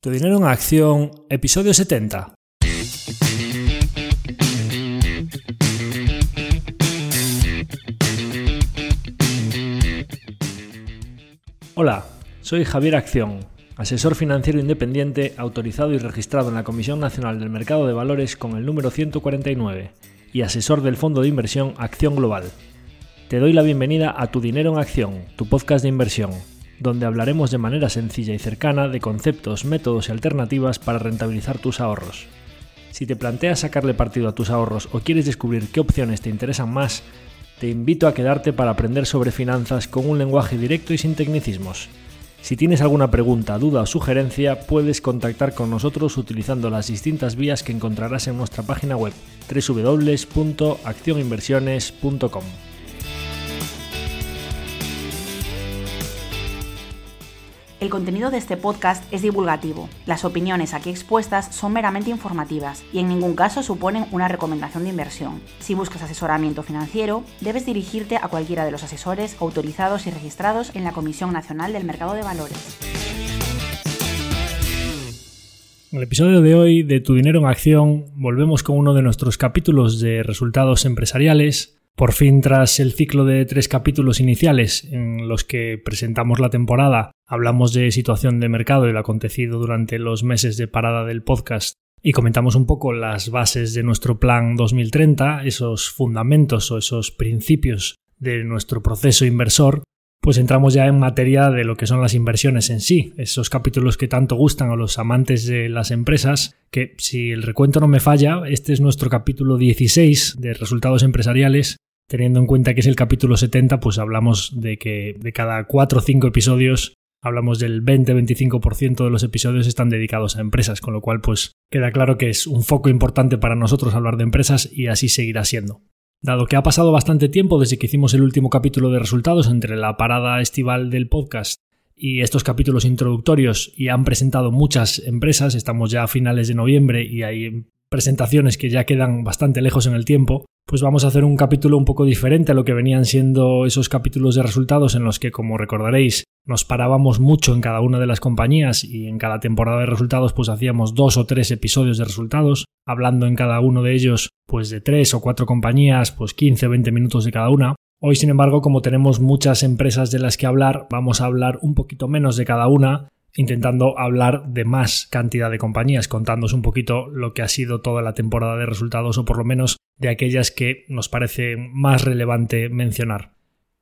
Tu dinero en acción, episodio 70. Hola, soy Javier Acción, asesor financiero independiente autorizado y registrado en la Comisión Nacional del Mercado de Valores con el número 149 y asesor del fondo de inversión Acción Global. Te doy la bienvenida a Tu Dinero en Acción, tu podcast de inversión donde hablaremos de manera sencilla y cercana de conceptos, métodos y alternativas para rentabilizar tus ahorros. Si te planteas sacarle partido a tus ahorros o quieres descubrir qué opciones te interesan más, te invito a quedarte para aprender sobre finanzas con un lenguaje directo y sin tecnicismos. Si tienes alguna pregunta, duda o sugerencia, puedes contactar con nosotros utilizando las distintas vías que encontrarás en nuestra página web www.accioninversiones.com. El contenido de este podcast es divulgativo. Las opiniones aquí expuestas son meramente informativas y en ningún caso suponen una recomendación de inversión. Si buscas asesoramiento financiero, debes dirigirte a cualquiera de los asesores autorizados y registrados en la Comisión Nacional del Mercado de Valores. En el episodio de hoy de Tu Dinero en Acción volvemos con uno de nuestros capítulos de resultados empresariales por fin, tras el ciclo de tres capítulos iniciales en los que presentamos la temporada, hablamos de situación de mercado y lo acontecido durante los meses de parada del podcast y comentamos un poco las bases de nuestro plan 2030, esos fundamentos o esos principios de nuestro proceso inversor, pues entramos ya en materia de lo que son las inversiones en sí, esos capítulos que tanto gustan a los amantes de las empresas, que si el recuento no me falla, este es nuestro capítulo 16 de resultados empresariales teniendo en cuenta que es el capítulo 70, pues hablamos de que de cada 4 o 5 episodios hablamos del 20-25% de los episodios están dedicados a empresas, con lo cual pues queda claro que es un foco importante para nosotros hablar de empresas y así seguirá siendo. Dado que ha pasado bastante tiempo desde que hicimos el último capítulo de resultados entre la parada estival del podcast y estos capítulos introductorios y han presentado muchas empresas, estamos ya a finales de noviembre y hay presentaciones que ya quedan bastante lejos en el tiempo, pues vamos a hacer un capítulo un poco diferente a lo que venían siendo esos capítulos de resultados en los que, como recordaréis, nos parábamos mucho en cada una de las compañías y en cada temporada de resultados pues hacíamos dos o tres episodios de resultados, hablando en cada uno de ellos pues de tres o cuatro compañías, pues 15 o 20 minutos de cada una. Hoy, sin embargo, como tenemos muchas empresas de las que hablar, vamos a hablar un poquito menos de cada una intentando hablar de más cantidad de compañías, contándonos un poquito lo que ha sido toda la temporada de resultados o por lo menos de aquellas que nos parece más relevante mencionar.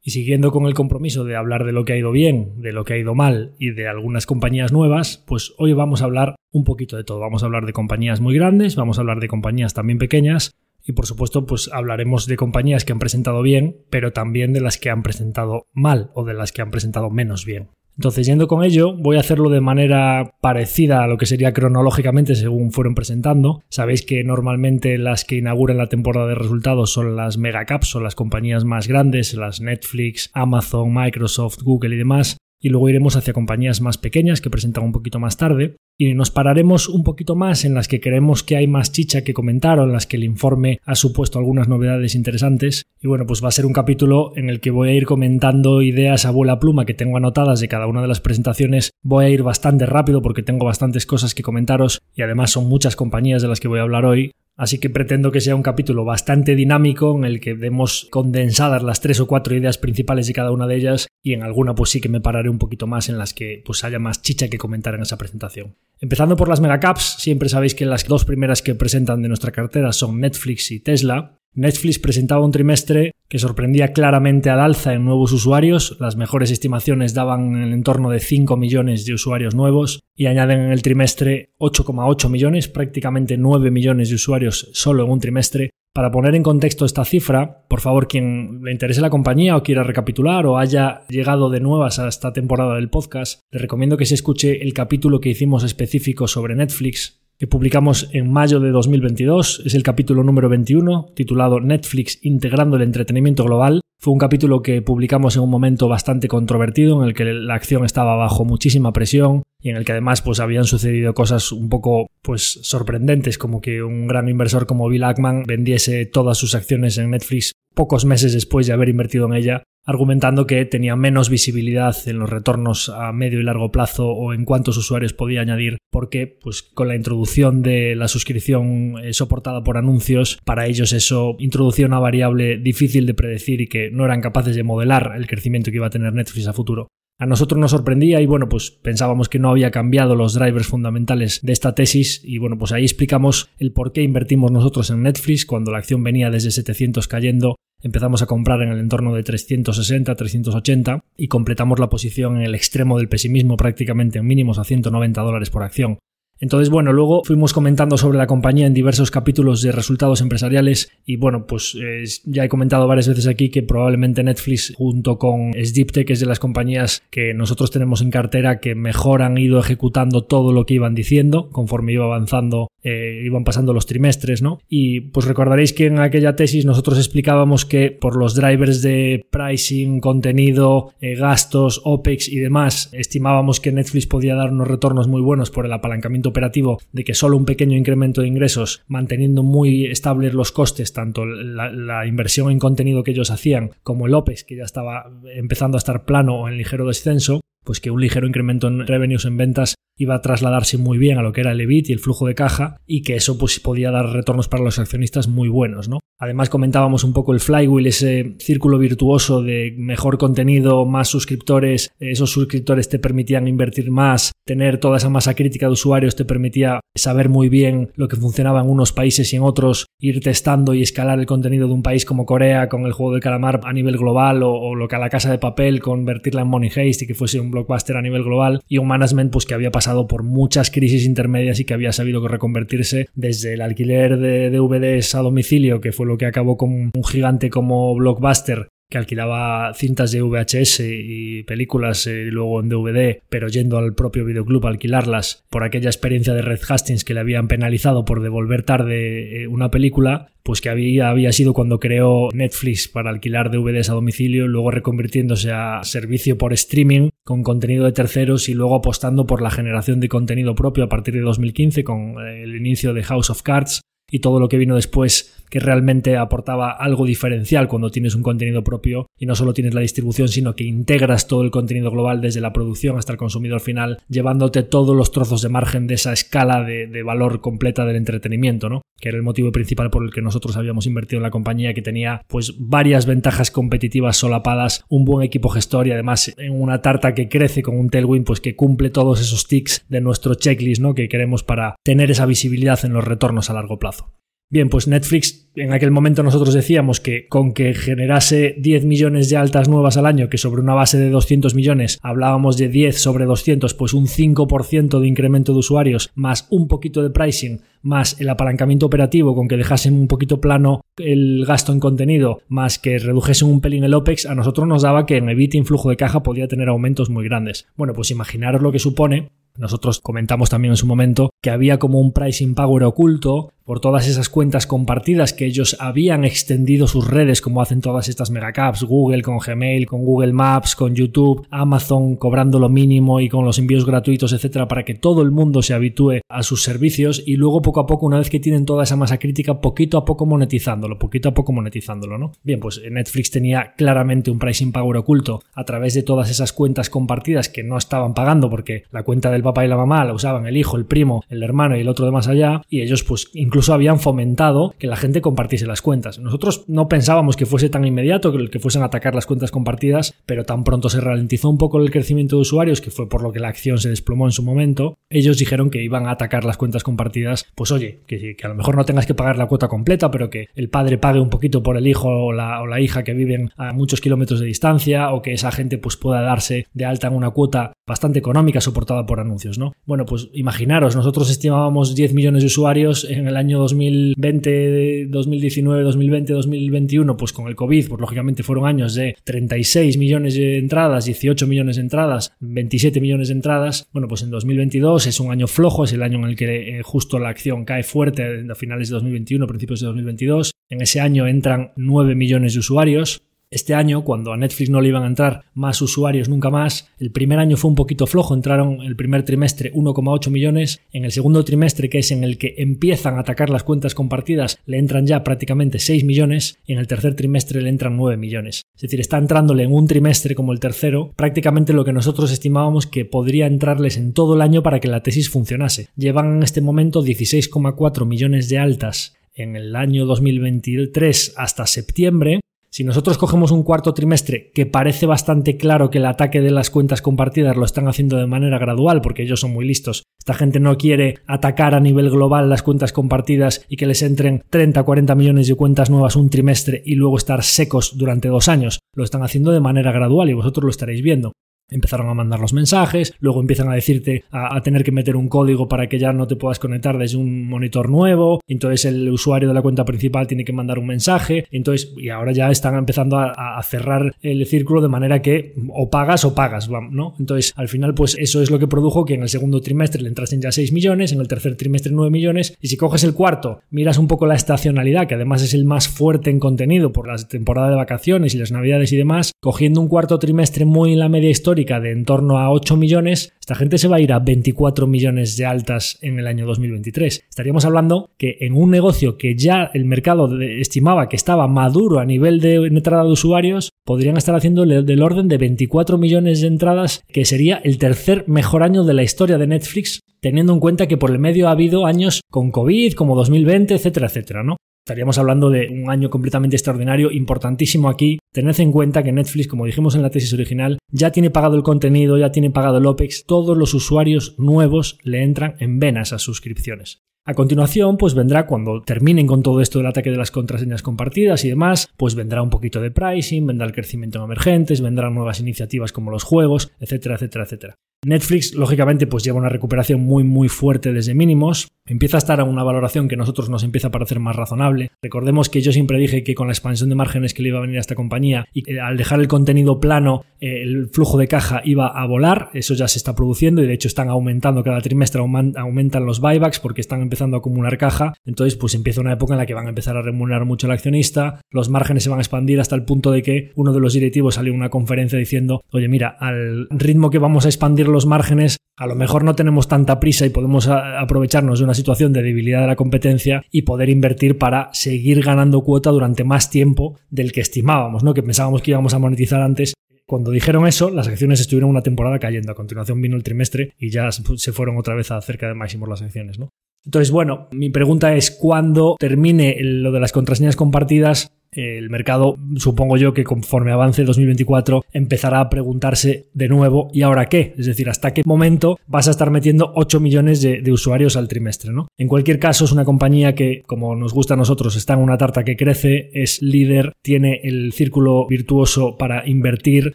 Y siguiendo con el compromiso de hablar de lo que ha ido bien, de lo que ha ido mal y de algunas compañías nuevas, pues hoy vamos a hablar un poquito de todo. Vamos a hablar de compañías muy grandes, vamos a hablar de compañías también pequeñas y por supuesto pues hablaremos de compañías que han presentado bien, pero también de las que han presentado mal o de las que han presentado menos bien. Entonces, yendo con ello, voy a hacerlo de manera parecida a lo que sería cronológicamente según fueron presentando. Sabéis que normalmente las que inauguran la temporada de resultados son las megacaps, son las compañías más grandes, las Netflix, Amazon, Microsoft, Google y demás y luego iremos hacia compañías más pequeñas que presentan un poquito más tarde y nos pararemos un poquito más en las que creemos que hay más chicha que comentar o en las que el informe ha supuesto algunas novedades interesantes. Y bueno pues va a ser un capítulo en el que voy a ir comentando ideas a bola pluma que tengo anotadas de cada una de las presentaciones. Voy a ir bastante rápido porque tengo bastantes cosas que comentaros y además son muchas compañías de las que voy a hablar hoy Así que pretendo que sea un capítulo bastante dinámico en el que demos condensadas las tres o cuatro ideas principales de cada una de ellas y en alguna pues sí que me pararé un poquito más en las que pues haya más chicha que comentar en esa presentación. Empezando por las megacaps, siempre sabéis que las dos primeras que presentan de nuestra cartera son Netflix y Tesla. Netflix presentaba un trimestre que sorprendía claramente al alza en nuevos usuarios. Las mejores estimaciones daban en el entorno de 5 millones de usuarios nuevos y añaden en el trimestre 8,8 millones, prácticamente 9 millones de usuarios solo en un trimestre. Para poner en contexto esta cifra, por favor, quien le interese la compañía o quiera recapitular o haya llegado de nuevas a esta temporada del podcast, le recomiendo que se escuche el capítulo que hicimos específico sobre Netflix que publicamos en mayo de 2022. Es el capítulo número 21, titulado Netflix integrando el entretenimiento global. Fue un capítulo que publicamos en un momento bastante controvertido, en el que la acción estaba bajo muchísima presión y en el que además pues habían sucedido cosas un poco pues sorprendentes, como que un gran inversor como Bill Ackman vendiese todas sus acciones en Netflix pocos meses después de haber invertido en ella argumentando que tenía menos visibilidad en los retornos a medio y largo plazo o en cuántos usuarios podía añadir, porque pues con la introducción de la suscripción eh, soportada por anuncios, para ellos eso introducía una variable difícil de predecir y que no eran capaces de modelar el crecimiento que iba a tener Netflix a futuro. A nosotros nos sorprendía y bueno, pues pensábamos que no había cambiado los drivers fundamentales de esta tesis y bueno, pues ahí explicamos el por qué invertimos nosotros en Netflix cuando la acción venía desde 700 cayendo empezamos a comprar en el entorno de 360, 380 y completamos la posición en el extremo del pesimismo prácticamente en mínimos a 190 dólares por acción. Entonces, bueno, luego fuimos comentando sobre la compañía en diversos capítulos de resultados empresariales y bueno, pues eh, ya he comentado varias veces aquí que probablemente Netflix junto con Sdiptech es de las compañías que nosotros tenemos en cartera que mejor han ido ejecutando todo lo que iban diciendo conforme iba avanzando, eh, iban pasando los trimestres, ¿no? Y pues recordaréis que en aquella tesis nosotros explicábamos que por los drivers de pricing, contenido, eh, gastos, OPEX y demás, estimábamos que Netflix podía dar unos retornos muy buenos por el apalancamiento operativo de que solo un pequeño incremento de ingresos, manteniendo muy estables los costes, tanto la, inversión en contenido que ellos hacían como el OPEX, que ya estaba empezando a estar plano o en ligero descenso, pues que un ligero incremento en revenues en ventas iba a trasladarse muy bien a lo que era el EBIT y el flujo de caja y que eso pues podía dar retornos para los accionistas muy buenos, ¿no? Además comentábamos un poco el flywheel, ese círculo virtuoso de mejor contenido, más suscriptores, esos suscriptores te permitían invertir más, tener toda esa masa crítica de usuarios te permitía saber muy bien lo que funcionaba en unos países y en otros, ir testando y escalar el contenido de un país como Corea con el juego del calamar a nivel global o, lo que a la casa de papel convertirla en Money Haste y que fuese un blockbuster a nivel global y un management pues que había pasado por muchas crisis intermedias y que había sabido reconvertirse desde el alquiler de DVDs a domicilio que fue lo que acabó con un gigante como Blockbuster que alquilaba cintas de VHS y películas eh, luego en DVD, pero yendo al propio videoclub a alquilarlas por aquella experiencia de Red Hastings que le habían penalizado por devolver tarde eh, una película, pues que había, había sido cuando creó Netflix para alquilar DVDs a domicilio, luego reconvirtiéndose a servicio por streaming con contenido de terceros y luego apostando por la generación de contenido propio a partir de 2015 con eh, el inicio de House of Cards y todo lo que vino después que realmente aportaba algo diferencial cuando tienes un contenido propio y no solo tienes la distribución, sino que integras todo el contenido global desde la producción hasta el consumidor final, llevándote todos los trozos de margen de esa escala de, valor completa del entretenimiento, ¿no? Que era el motivo principal por el que nosotros habíamos invertido en la compañía, que tenía pues varias ventajas competitivas solapadas, un buen equipo gestor y además en una tarta que crece con un tailwind, pues que cumple todos esos tics de nuestro checklist, ¿no? Que queremos para tener esa visibilidad en los retornos a largo plazo. Bien, pues Netflix en aquel momento nosotros decíamos que con que generase 10 millones de altas nuevas al año, que sobre una base de 200 millones hablábamos de 10 sobre 200, pues un 5% de incremento de usuarios, más un poquito de pricing, más el apalancamiento operativo con que dejasen un poquito plano el gasto en contenido, más que redujesen un pelín el OPEX, a nosotros nos daba que en EBIT influjo de caja podía tener aumentos muy grandes. Bueno, pues imaginaros lo que supone nosotros comentamos también en su momento que había como un pricing power oculto por todas esas cuentas compartidas que ellos habían extendido sus redes como hacen todas estas megacaps, Google con Gmail, con Google Maps, con YouTube, Amazon cobrando lo mínimo y con los envíos gratuitos, etcétera, para que todo el mundo se habitúe a sus servicios y luego poco a poco, una vez que tienen toda esa masa crítica, poquito a poco monetizándolo, poquito a poco monetizándolo, ¿no? Bien, pues Netflix tenía claramente un pricing power oculto a través de todas esas cuentas compartidas que no estaban pagando porque la cuenta del papá y la mamá la usaban el hijo, el primo, el hermano y el otro de más allá y ellos pues incluso habían fomentado que la gente compartiese las cuentas. Nosotros no pensábamos que fuese tan inmediato que, que fuesen a atacar las cuentas compartidas, pero tan pronto se ralentizó un poco el crecimiento de usuarios, que fue por lo que la acción se desplomó en su momento, ellos dijeron que iban a atacar las cuentas compartidas, pues oye, que, que a lo mejor no tengas que pagar la cuota completa, pero que el padre pague un poquito por el hijo o la, o la hija que viven a muchos kilómetros de distancia, o que esa gente pues pueda darse de alta en una cuota bastante económica soportada por anuncios, ¿no? Bueno, pues imaginaros, nosotros estimábamos 10 millones de usuarios en el año 2020, 2019, 2020, 2021, pues con el COVID, pues lógicamente fueron años de 36 millones de entradas, 18 millones de entradas, 27 millones de entradas. Bueno, pues en 2022 es un año flojo, es el año en el que eh, justo la acción cae fuerte a finales de 2021, principios de 2022. En ese año entran 9 millones de usuarios, Este año, cuando a Netflix no le iban a entrar más usuarios nunca más, el primer año fue un poquito flojo, entraron el primer trimestre 1,8 millones, en el segundo trimestre, que es en el que empiezan a atacar las cuentas compartidas, le entran ya prácticamente 6 millones, y en el tercer trimestre le entran 9 millones. Es decir, está entrándole en un trimestre como el tercero, prácticamente lo que nosotros estimábamos que podría entrarles en todo el año para que la tesis funcionase. Llevan en este momento 16,4 millones de altas en el año 2023 hasta septiembre, si nosotros cogemos un cuarto trimestre que parece bastante claro que el ataque de las cuentas compartidas lo están haciendo de manera gradual porque ellos son muy listos. Esta gente no quiere atacar a nivel global las cuentas compartidas y que les entren 30 40 millones de cuentas nuevas un trimestre y luego estar secos durante dos años. Lo están haciendo de manera gradual y vosotros lo estaréis viendo. Empezaron a mandar los mensajes, luego empiezan a decirte a, tener que meter un código para que ya no te puedas conectar desde un monitor nuevo, entonces el usuario de la cuenta principal tiene que mandar un mensaje, entonces y ahora ya están empezando a, cerrar el círculo de manera que o pagas o pagas, ¿no? Entonces al final pues eso es lo que produjo que en el segundo trimestre le entrasen ya 6 millones, en el tercer trimestre 9 millones. Y si coges el cuarto, miras un poco la estacionalidad, que además es el más fuerte en contenido por la temporada de vacaciones y las navidades y demás, cogiendo un cuarto trimestre muy en la media histórica de en torno a 8 millones, esta gente se va a ir a 24 millones de altas en el año 2023. Estaríamos hablando que en un negocio que ya el mercado estimaba que estaba maduro a nivel de entrada de usuarios, podrían estar haciendo del orden de 24 millones de entradas, que sería el tercer mejor año de la historia de Netflix, teniendo en cuenta que por el medio ha habido años con COVID, como 2020, etcétera, etcétera, ¿no? Estaríamos hablando de un año completamente extraordinario, importantísimo aquí. Tened en cuenta que Netflix, como dijimos en la tesis original, ya tiene pagado el contenido, ya tiene pagado el OPEX, todos los usuarios nuevos le entran en venas a suscripciones. A continuación, pues vendrá cuando terminen con todo esto del ataque de las contraseñas compartidas y demás, pues vendrá un poquito de pricing, vendrá el crecimiento en emergentes, vendrán nuevas iniciativas como los juegos, etcétera, etcétera, etcétera. Netflix, lógicamente, pues lleva una recuperación muy, muy fuerte desde mínimos. Empieza a estar a una valoración que a nosotros nos empieza a parecer más razonable. Recordemos que yo siempre dije que con la expansión de márgenes que le iba a venir a esta compañía y al dejar el contenido plano, eh, el flujo de caja iba a volar. Eso ya se está produciendo y de hecho están aumentando cada trimestre, aumentan los buybacks porque están empezando a acumular caja. Entonces, pues empieza una época en la que van a empezar a remunerar mucho al accionista. Los márgenes se van a expandir hasta el punto de que uno de los directivos salió en una conferencia diciendo, oye, mira, al ritmo que vamos a expandir los márgenes, a lo mejor no tenemos tanta prisa y podemos aprovecharnos de una situación de debilidad de la competencia y poder invertir para seguir ganando cuota durante más tiempo del que estimábamos, ¿no? Que pensábamos que íbamos a monetizar antes. Cuando dijeron eso, las acciones estuvieron una temporada cayendo. A continuación vino el trimestre y ya se fueron otra vez a cerca de máximos las acciones, ¿no? Entonces, bueno, mi pregunta es, ¿cuándo termine lo de las contraseñas compartidas, el mercado, supongo yo que conforme avance 2024, empezará a preguntarse de nuevo, ¿y ahora qué? Es decir, ¿hasta qué momento vas a estar metiendo 8 millones de, usuarios al trimestre? ¿no? En cualquier caso, es una compañía que, como nos gusta a nosotros, está en una tarta que crece, es líder, tiene el círculo virtuoso para invertir,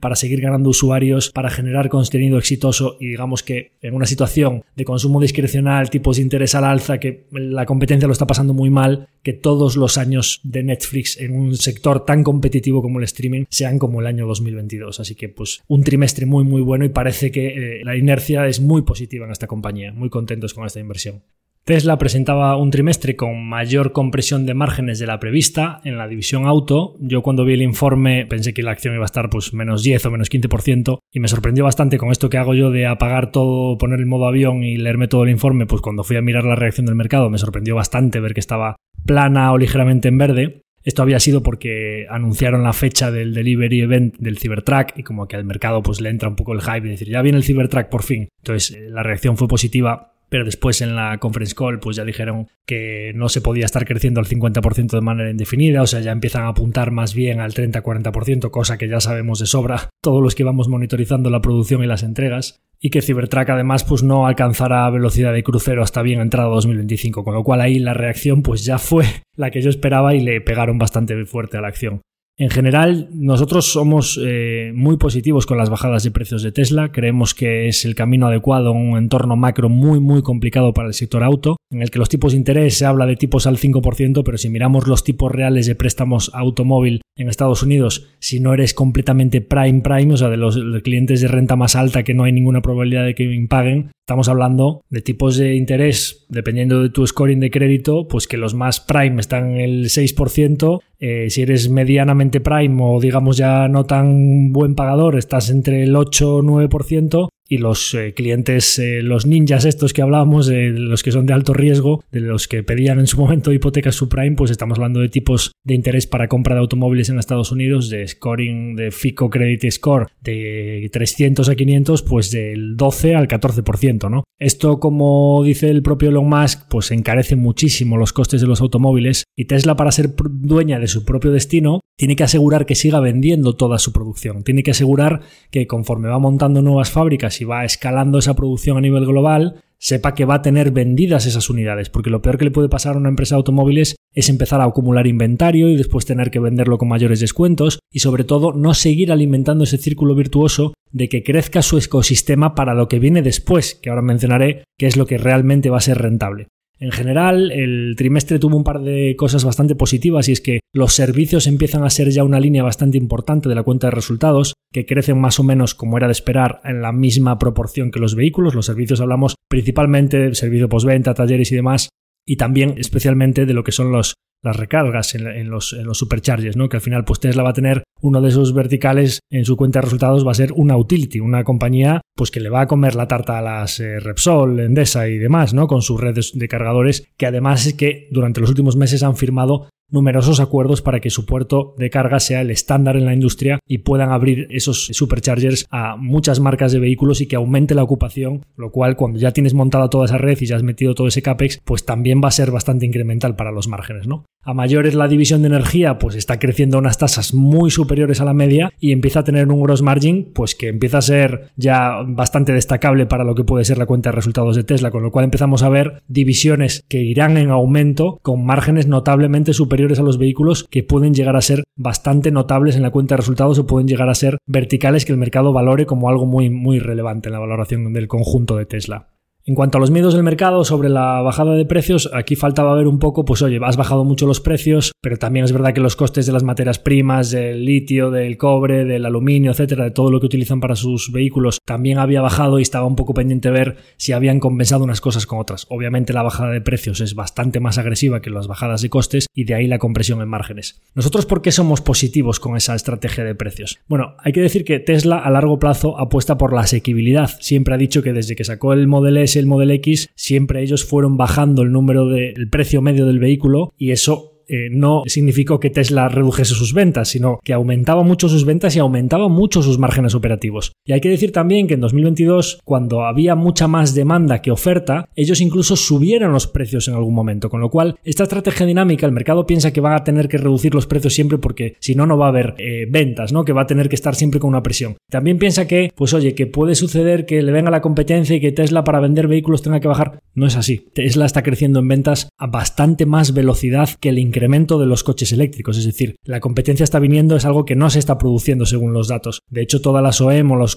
para seguir ganando usuarios, para generar contenido exitoso y digamos que en una situación de consumo discrecional, tipos de interés al alza, que la competencia lo está pasando muy mal, que todos los años de Netflix en un sector tan competitivo como el streaming sean como el año 2022. Así que pues un trimestre muy muy bueno y parece que eh, la inercia es muy positiva en esta compañía. Muy contentos con esta inversión. Tesla presentaba un trimestre con mayor compresión de márgenes de la prevista en la división auto. Yo cuando vi el informe pensé que la acción iba a estar pues menos 10 o menos 15% y me sorprendió bastante con esto que hago yo de apagar todo, poner el modo avión y leerme todo el informe, pues cuando fui a mirar la reacción del mercado me sorprendió bastante ver que estaba plana o ligeramente en verde. Esto había sido porque anunciaron la fecha del delivery event del Cybertruck y como que al mercado pues le entra un poco el hype y decir, ya viene el Cybertruck por fin. Entonces eh, la reacción fue positiva pero después en la conference call pues ya dijeron que no se podía estar creciendo al 50% de manera indefinida, o sea, ya empiezan a apuntar más bien al 30-40%, cosa que ya sabemos de sobra todos los que vamos monitorizando la producción y las entregas, y que Cybertruck además pues no alcanzará velocidad de crucero hasta bien entrado 2025, con lo cual ahí la reacción pues ya fue la que yo esperaba y le pegaron bastante fuerte a la acción. En general, nosotros somos eh, muy positivos con las bajadas de precios de Tesla. Creemos que es el camino adecuado en un entorno macro muy, muy complicado para el sector auto, en el que los tipos de interés se habla de tipos al 5%, pero si miramos los tipos reales de préstamos automóvil en Estados Unidos, si no eres completamente prime prime, o sea, de los clientes de renta más alta que no hay ninguna probabilidad de que impaguen, estamos hablando de tipos de interés dependiendo de tu scoring de crédito, pues que los más prime están en el 6%, eh, si eres medianamente prime o digamos ya no tan buen pagador, estás entre el 8 o 9%, y los eh, clientes, eh, los ninjas estos que hablábamos, de los que son de alto riesgo, de los que pedían en su momento hipotecas subprime, pues estamos hablando de tipos de interés para compra de automóviles en Estados Unidos, de scoring, de FICO Credit Score de 300 a 500, pues del 12 al 14%, ¿no? Esto, como dice el propio Elon Musk, pues encarece muchísimo los costes de los automóviles y Tesla para ser dueña de su propio destino tiene que asegurar que siga vendiendo toda su producción, tiene que asegurar que conforme va montando nuevas fábricas si va escalando esa producción a nivel global, sepa que va a tener vendidas esas unidades, porque lo peor que le puede pasar a una empresa de automóviles es empezar a acumular inventario y después tener que venderlo con mayores descuentos y sobre todo no seguir alimentando ese círculo virtuoso de que crezca su ecosistema para lo que viene después, que ahora mencionaré que es lo que realmente va a ser rentable. En general, el trimestre tuvo un par de cosas bastante positivas y es que los servicios empiezan a ser ya una línea bastante importante de la cuenta de resultados, que crecen más o menos como era de esperar en la misma proporción que los vehículos. Los servicios hablamos principalmente de servicio postventa, talleres y demás, y también especialmente de lo que son los las recargas en, los, en los superchargers, ¿no? que al final pues Tesla va a tener uno de esos verticales en su cuenta de resultados va a ser una utility, una compañía pues que le va a comer la tarta a las eh, Repsol, Endesa y demás, ¿no? con sus redes de cargadores, que además es que durante los últimos meses han firmado numerosos acuerdos para que su puerto de carga sea el estándar en la industria y puedan abrir esos superchargers a muchas marcas de vehículos y que aumente la ocupación, lo cual cuando ya tienes montada toda esa red y ya has metido todo ese CAPEX, pues también va a ser bastante incremental para los márgenes, ¿no? A mayores la división de energía, pues está creciendo a unas tasas muy superiores a la media y empieza a tener un gross margin, pues que empieza a ser ya bastante destacable para lo que puede ser la cuenta de resultados de Tesla, con lo cual empezamos a ver divisiones que irán en aumento con márgenes notablemente superiores a los vehículos que pueden llegar a ser bastante notables en la cuenta de resultados o pueden llegar a ser verticales que el mercado valore como algo muy, muy relevante en la valoración del conjunto de Tesla. En cuanto a los miedos del mercado sobre la bajada de precios, aquí faltaba ver un poco, pues oye, has bajado mucho los precios, pero también es verdad que los costes de las materias primas, del litio, del cobre, del aluminio, etcétera, de todo lo que utilizan para sus vehículos, también había bajado y estaba un poco pendiente ver si habían compensado unas cosas con otras. Obviamente la bajada de precios es bastante más agresiva que las bajadas de costes y de ahí la compresión en márgenes. ¿Nosotros por qué somos positivos con esa estrategia de precios? Bueno, hay que decir que Tesla a largo plazo apuesta por la asequibilidad. Siempre ha dicho que desde que sacó el Model S el Model X, siempre ellos fueron bajando el número del precio medio del vehículo y eso eh, no significó que Tesla redujese sus ventas, sino que aumentaba mucho sus ventas y aumentaba mucho sus márgenes operativos. Y hay que decir también que en 2022, cuando había mucha más demanda que oferta, ellos incluso subieron los precios en algún momento, con lo cual esta estrategia dinámica, el mercado piensa que van a tener que reducir los precios siempre porque si no, no va a haber eh, ventas, ¿no? Que va a tener que estar siempre con una presión. También piensa que, pues oye, que puede suceder que le venga la competencia y que Tesla para vender vehículos tenga que bajar. No es así. Tesla está creciendo en ventas a bastante más velocidad que el incremento de los coches eléctricos. Es decir, la competencia está viniendo, es algo que no se está produciendo según los datos. De hecho, todas las OEM o los,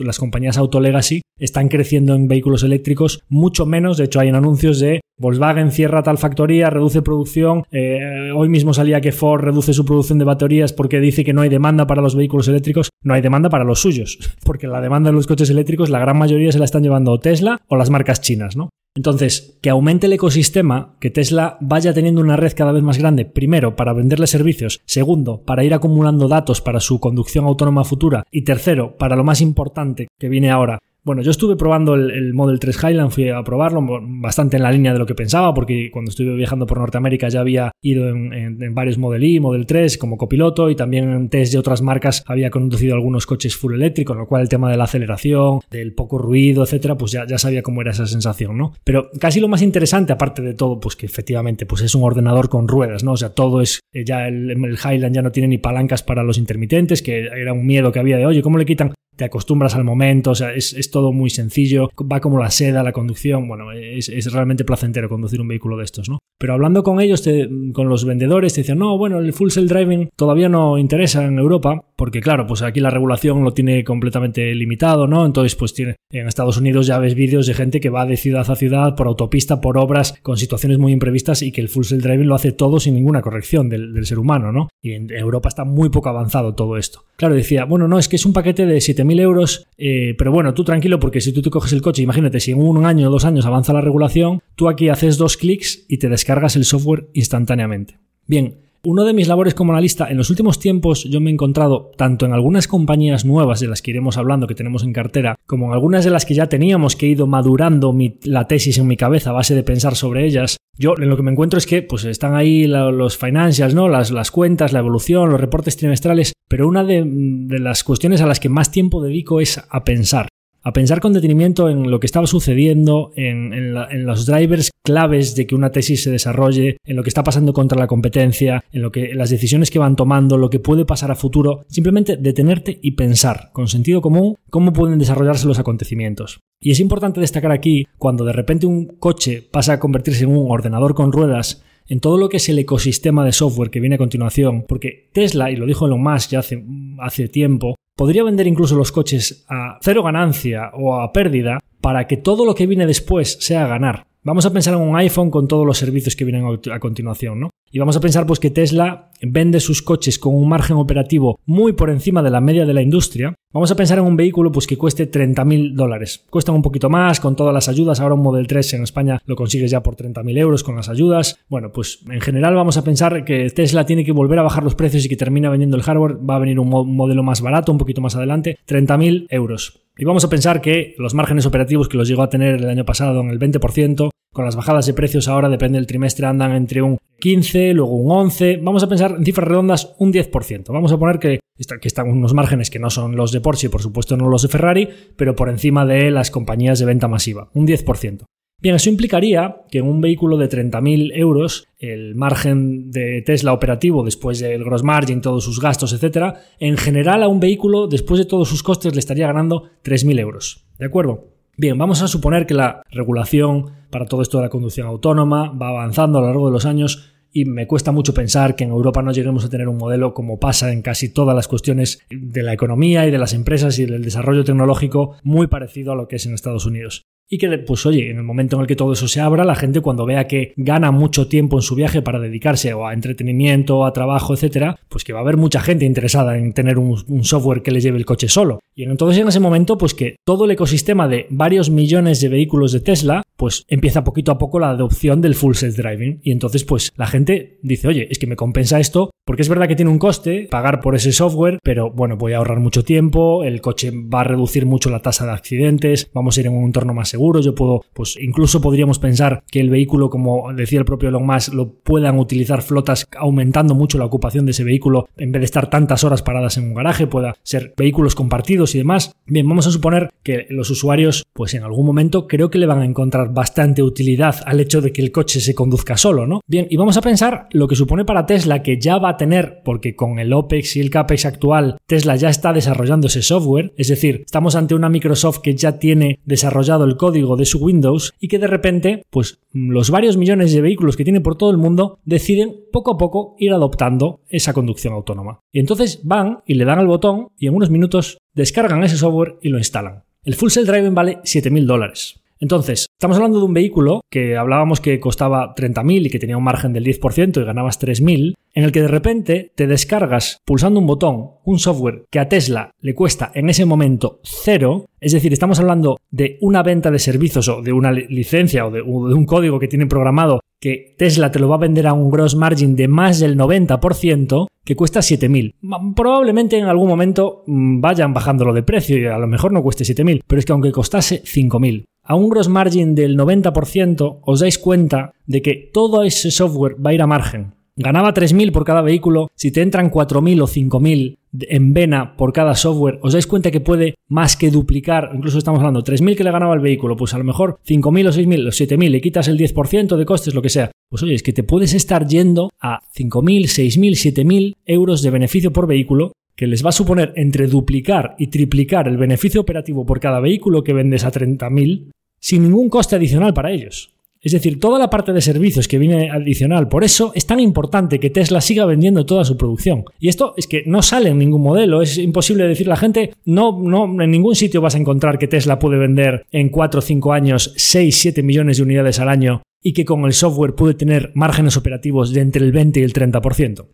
las compañías auto legacy están creciendo en vehículos eléctricos mucho menos. De hecho, hay anuncios de Volkswagen cierra tal factoría, reduce producción. Eh, hoy mismo salía que Ford reduce su producción de baterías porque dice que no hay demanda para los vehículos eléctricos. No hay demanda para los suyos, porque la demanda de los coches eléctricos, la gran mayoría se la están llevando Tesla o las marcas chinas, ¿no? Entonces, que aumente el ecosistema, que Tesla vaya teniendo una red cada vez más grande, primero, para venderle servicios, segundo, para ir acumulando datos para su conducción autónoma futura y tercero, para lo más importante que viene ahora, bueno, yo estuve probando el, Model 3 Highland, fui a probarlo bastante en la línea de lo que pensaba, porque cuando estuve viajando por Norteamérica ya había ido en, varios Model I, Model 3 como copiloto y también en test de otras marcas había conducido algunos coches full eléctricos, lo cual el tema de la aceleración, del poco ruido, etcétera, pues ya, ya sabía cómo era esa sensación, ¿no? Pero casi lo más interesante, aparte de todo, pues que efectivamente pues es un ordenador con ruedas, ¿no? O sea, todo es, eh, ya el, Highland ya no tiene ni palancas para los intermitentes, que era un miedo que había de, oye, ¿cómo le quitan te acostumbras al momento, o sea, es, todo muy sencillo, va como la seda, la conducción, bueno, es, realmente placentero conducir un vehículo de estos, ¿no? Pero hablando con ellos, con los vendedores, te dicen, no, bueno, el full self driving todavía no interesa en Europa, porque claro, pues aquí la regulación lo tiene completamente limitado, ¿no? Entonces, pues tiene, en Estados Unidos ya ves vídeos de gente que va de ciudad a ciudad por autopista, por obras, con situaciones muy imprevistas y que el full self driving lo hace todo sin ninguna corrección del, ser humano, ¿no? Y en Europa está muy poco avanzado todo esto. Claro, decía, bueno, no, es que es un paquete de 7.000 euros, eh, pero bueno, tú tranquilo, porque si tú te coges el coche, imagínate, si en un año o dos años avanza la regulación, tú aquí haces dos clics y te descargas el software instantáneamente. Bien, uno de mis labores como analista, en los últimos tiempos yo me he encontrado tanto en algunas compañías nuevas de las que iremos hablando que tenemos en cartera, como en algunas de las que ya teníamos que he ido madurando la tesis en mi cabeza a base de pensar sobre ellas. Yo en lo que me encuentro es que pues están ahí los financials, ¿no? Las, las cuentas, la evolución, los reportes trimestrales, pero una de, de las cuestiones a las que más tiempo dedico es a pensar a pensar con detenimiento en lo que estaba sucediendo, en, los drivers claves de que una tesis se desarrolle, en lo que está pasando contra la competencia, en lo que las decisiones que van tomando, lo que puede pasar a futuro, simplemente detenerte y pensar con sentido común cómo pueden desarrollarse los acontecimientos. Y es importante destacar aquí cuando de repente un coche pasa a convertirse en un ordenador con ruedas en todo lo que es el ecosistema de software que viene a continuación, porque Tesla, y lo dijo Elon Musk ya hace, hace tiempo, podría vender incluso los coches a cero ganancia o a pérdida para que todo lo que viene después sea ganar. Vamos a pensar en un iPhone con todos los servicios que vienen a continuación, ¿no? Y vamos a pensar pues que Tesla vende sus coches con un margen operativo muy por encima de la media de la industria. Vamos a pensar en un vehículo pues que cueste 30.000 dólares. Cuestan un poquito más con todas las ayudas. Ahora un Model 3 en España lo consigues ya por 30.000 euros con las ayudas. Bueno, pues en general vamos a pensar que Tesla tiene que volver a bajar los precios y que termina vendiendo el hardware. Va a venir un modelo más barato, un poquito más adelante. 30.000 euros. Y vamos a pensar que los márgenes operativos que los llegó a tener el año pasado en el 20%, con las bajadas de precios ahora, depende del trimestre, andan entre un 15, luego un 11, vamos a pensar en cifras redondas un 10%. Vamos a poner que, que están unos márgenes que no son los de Porsche por supuesto no los de Ferrari, pero por encima de las compañías de venta masiva, un 10%. Bien, eso implicaría que en un vehículo de 30.000 euros, el margen de Tesla operativo después del gross margin, todos sus gastos, etc., en general a un vehículo, después de todos sus costes, le estaría ganando 3.000 euros. ¿De acuerdo? Bien, vamos a suponer que la regulación para todo esto de la conducción autónoma va avanzando a lo largo de los años y me cuesta mucho pensar que en Europa no lleguemos a tener un modelo como pasa en casi todas las cuestiones de la economía y de las empresas y del desarrollo tecnológico muy parecido a lo que es en Estados Unidos y que, pues oye, en el momento en el que todo eso se abra, la gente cuando vea que gana mucho tiempo en su viaje para dedicarse o a entretenimiento, a trabajo, etcétera, pues que va a haber mucha gente interesada en tener un, software que les lleve el coche solo. Y entonces en ese momento, pues que todo el ecosistema de varios millones de vehículos de Tesla, pues empieza poquito a poco la adopción del full self-driving. Y entonces, pues la gente dice, oye, es que me compensa esto, porque es verdad que tiene un coste pagar por ese software, pero bueno, voy a ahorrar mucho tiempo, el coche va a reducir mucho la tasa de accidentes, vamos a ir en un entorno más seguro yo puedo, pues incluso podríamos pensar que el vehículo, como decía el propio Elon Musk, lo puedan utilizar flotas aumentando mucho la ocupación de ese vehículo en vez de estar tantas horas paradas en un garaje, pueda ser vehículos compartidos y demás. Bien, vamos a suponer que los usuarios, pues en algún momento creo que le van a encontrar bastante utilidad al hecho de que el coche se conduzca solo, ¿no? Bien, y vamos a pensar lo que supone para Tesla que ya va a tener, porque con el OPEX y el CAPEX actual, Tesla ya está desarrollando ese software, es decir, estamos ante una Microsoft que ya tiene desarrollado el código código de su Windows y que de repente, pues los varios millones de vehículos que tiene por todo el mundo deciden poco a poco ir adoptando esa conducción autónoma. Y entonces van y le dan al botón y en unos minutos descargan ese software y lo instalan. El Full Self Driving vale 7.000 dólares. Entonces, estamos hablando de un vehículo que hablábamos que costaba 30.000 y que tenía un margen del 10% y ganabas 3.000, en el que de repente te descargas pulsando un botón un software que a Tesla le cuesta en ese momento cero, es decir, estamos hablando de una venta de servicios o de una licencia o de, un código que tiene programado que Tesla te lo va a vender a un gross margin de más del 90%, que cuesta 7.000. Probablemente en algún momento mm, vayan bajándolo de precio y a lo mejor no cueste 7.000, pero es que aunque costase 5.000, a un gross margin del 90%, os dais cuenta de que todo ese software va a ir a margen. Ganaba 3.000 por cada vehículo, si te entran 4.000 o 5.000 en vena por cada software, os dais cuenta que puede más que duplicar, incluso estamos hablando 3.000 que le ganaba el vehículo, pues a lo mejor 5.000 o 6.000 o 7.000, le quitas el 10% de costes, lo que sea. Pues oye, es que te puedes estar yendo a 5.000, 6.000, 7.000 euros de beneficio por vehículo que les va a suponer entre duplicar y triplicar el beneficio operativo por cada vehículo que vendes a 30.000 sin ningún coste adicional para ellos. Es decir, toda la parte de servicios que viene adicional. Por eso es tan importante que Tesla siga vendiendo toda su producción. Y esto es que no sale en ningún modelo. Es imposible decir a la gente, no, no, en ningún sitio vas a encontrar que Tesla puede vender en 4 o 5 años 6, 7 millones de unidades al año y que con el software puede tener márgenes operativos de entre el 20 y el 30%.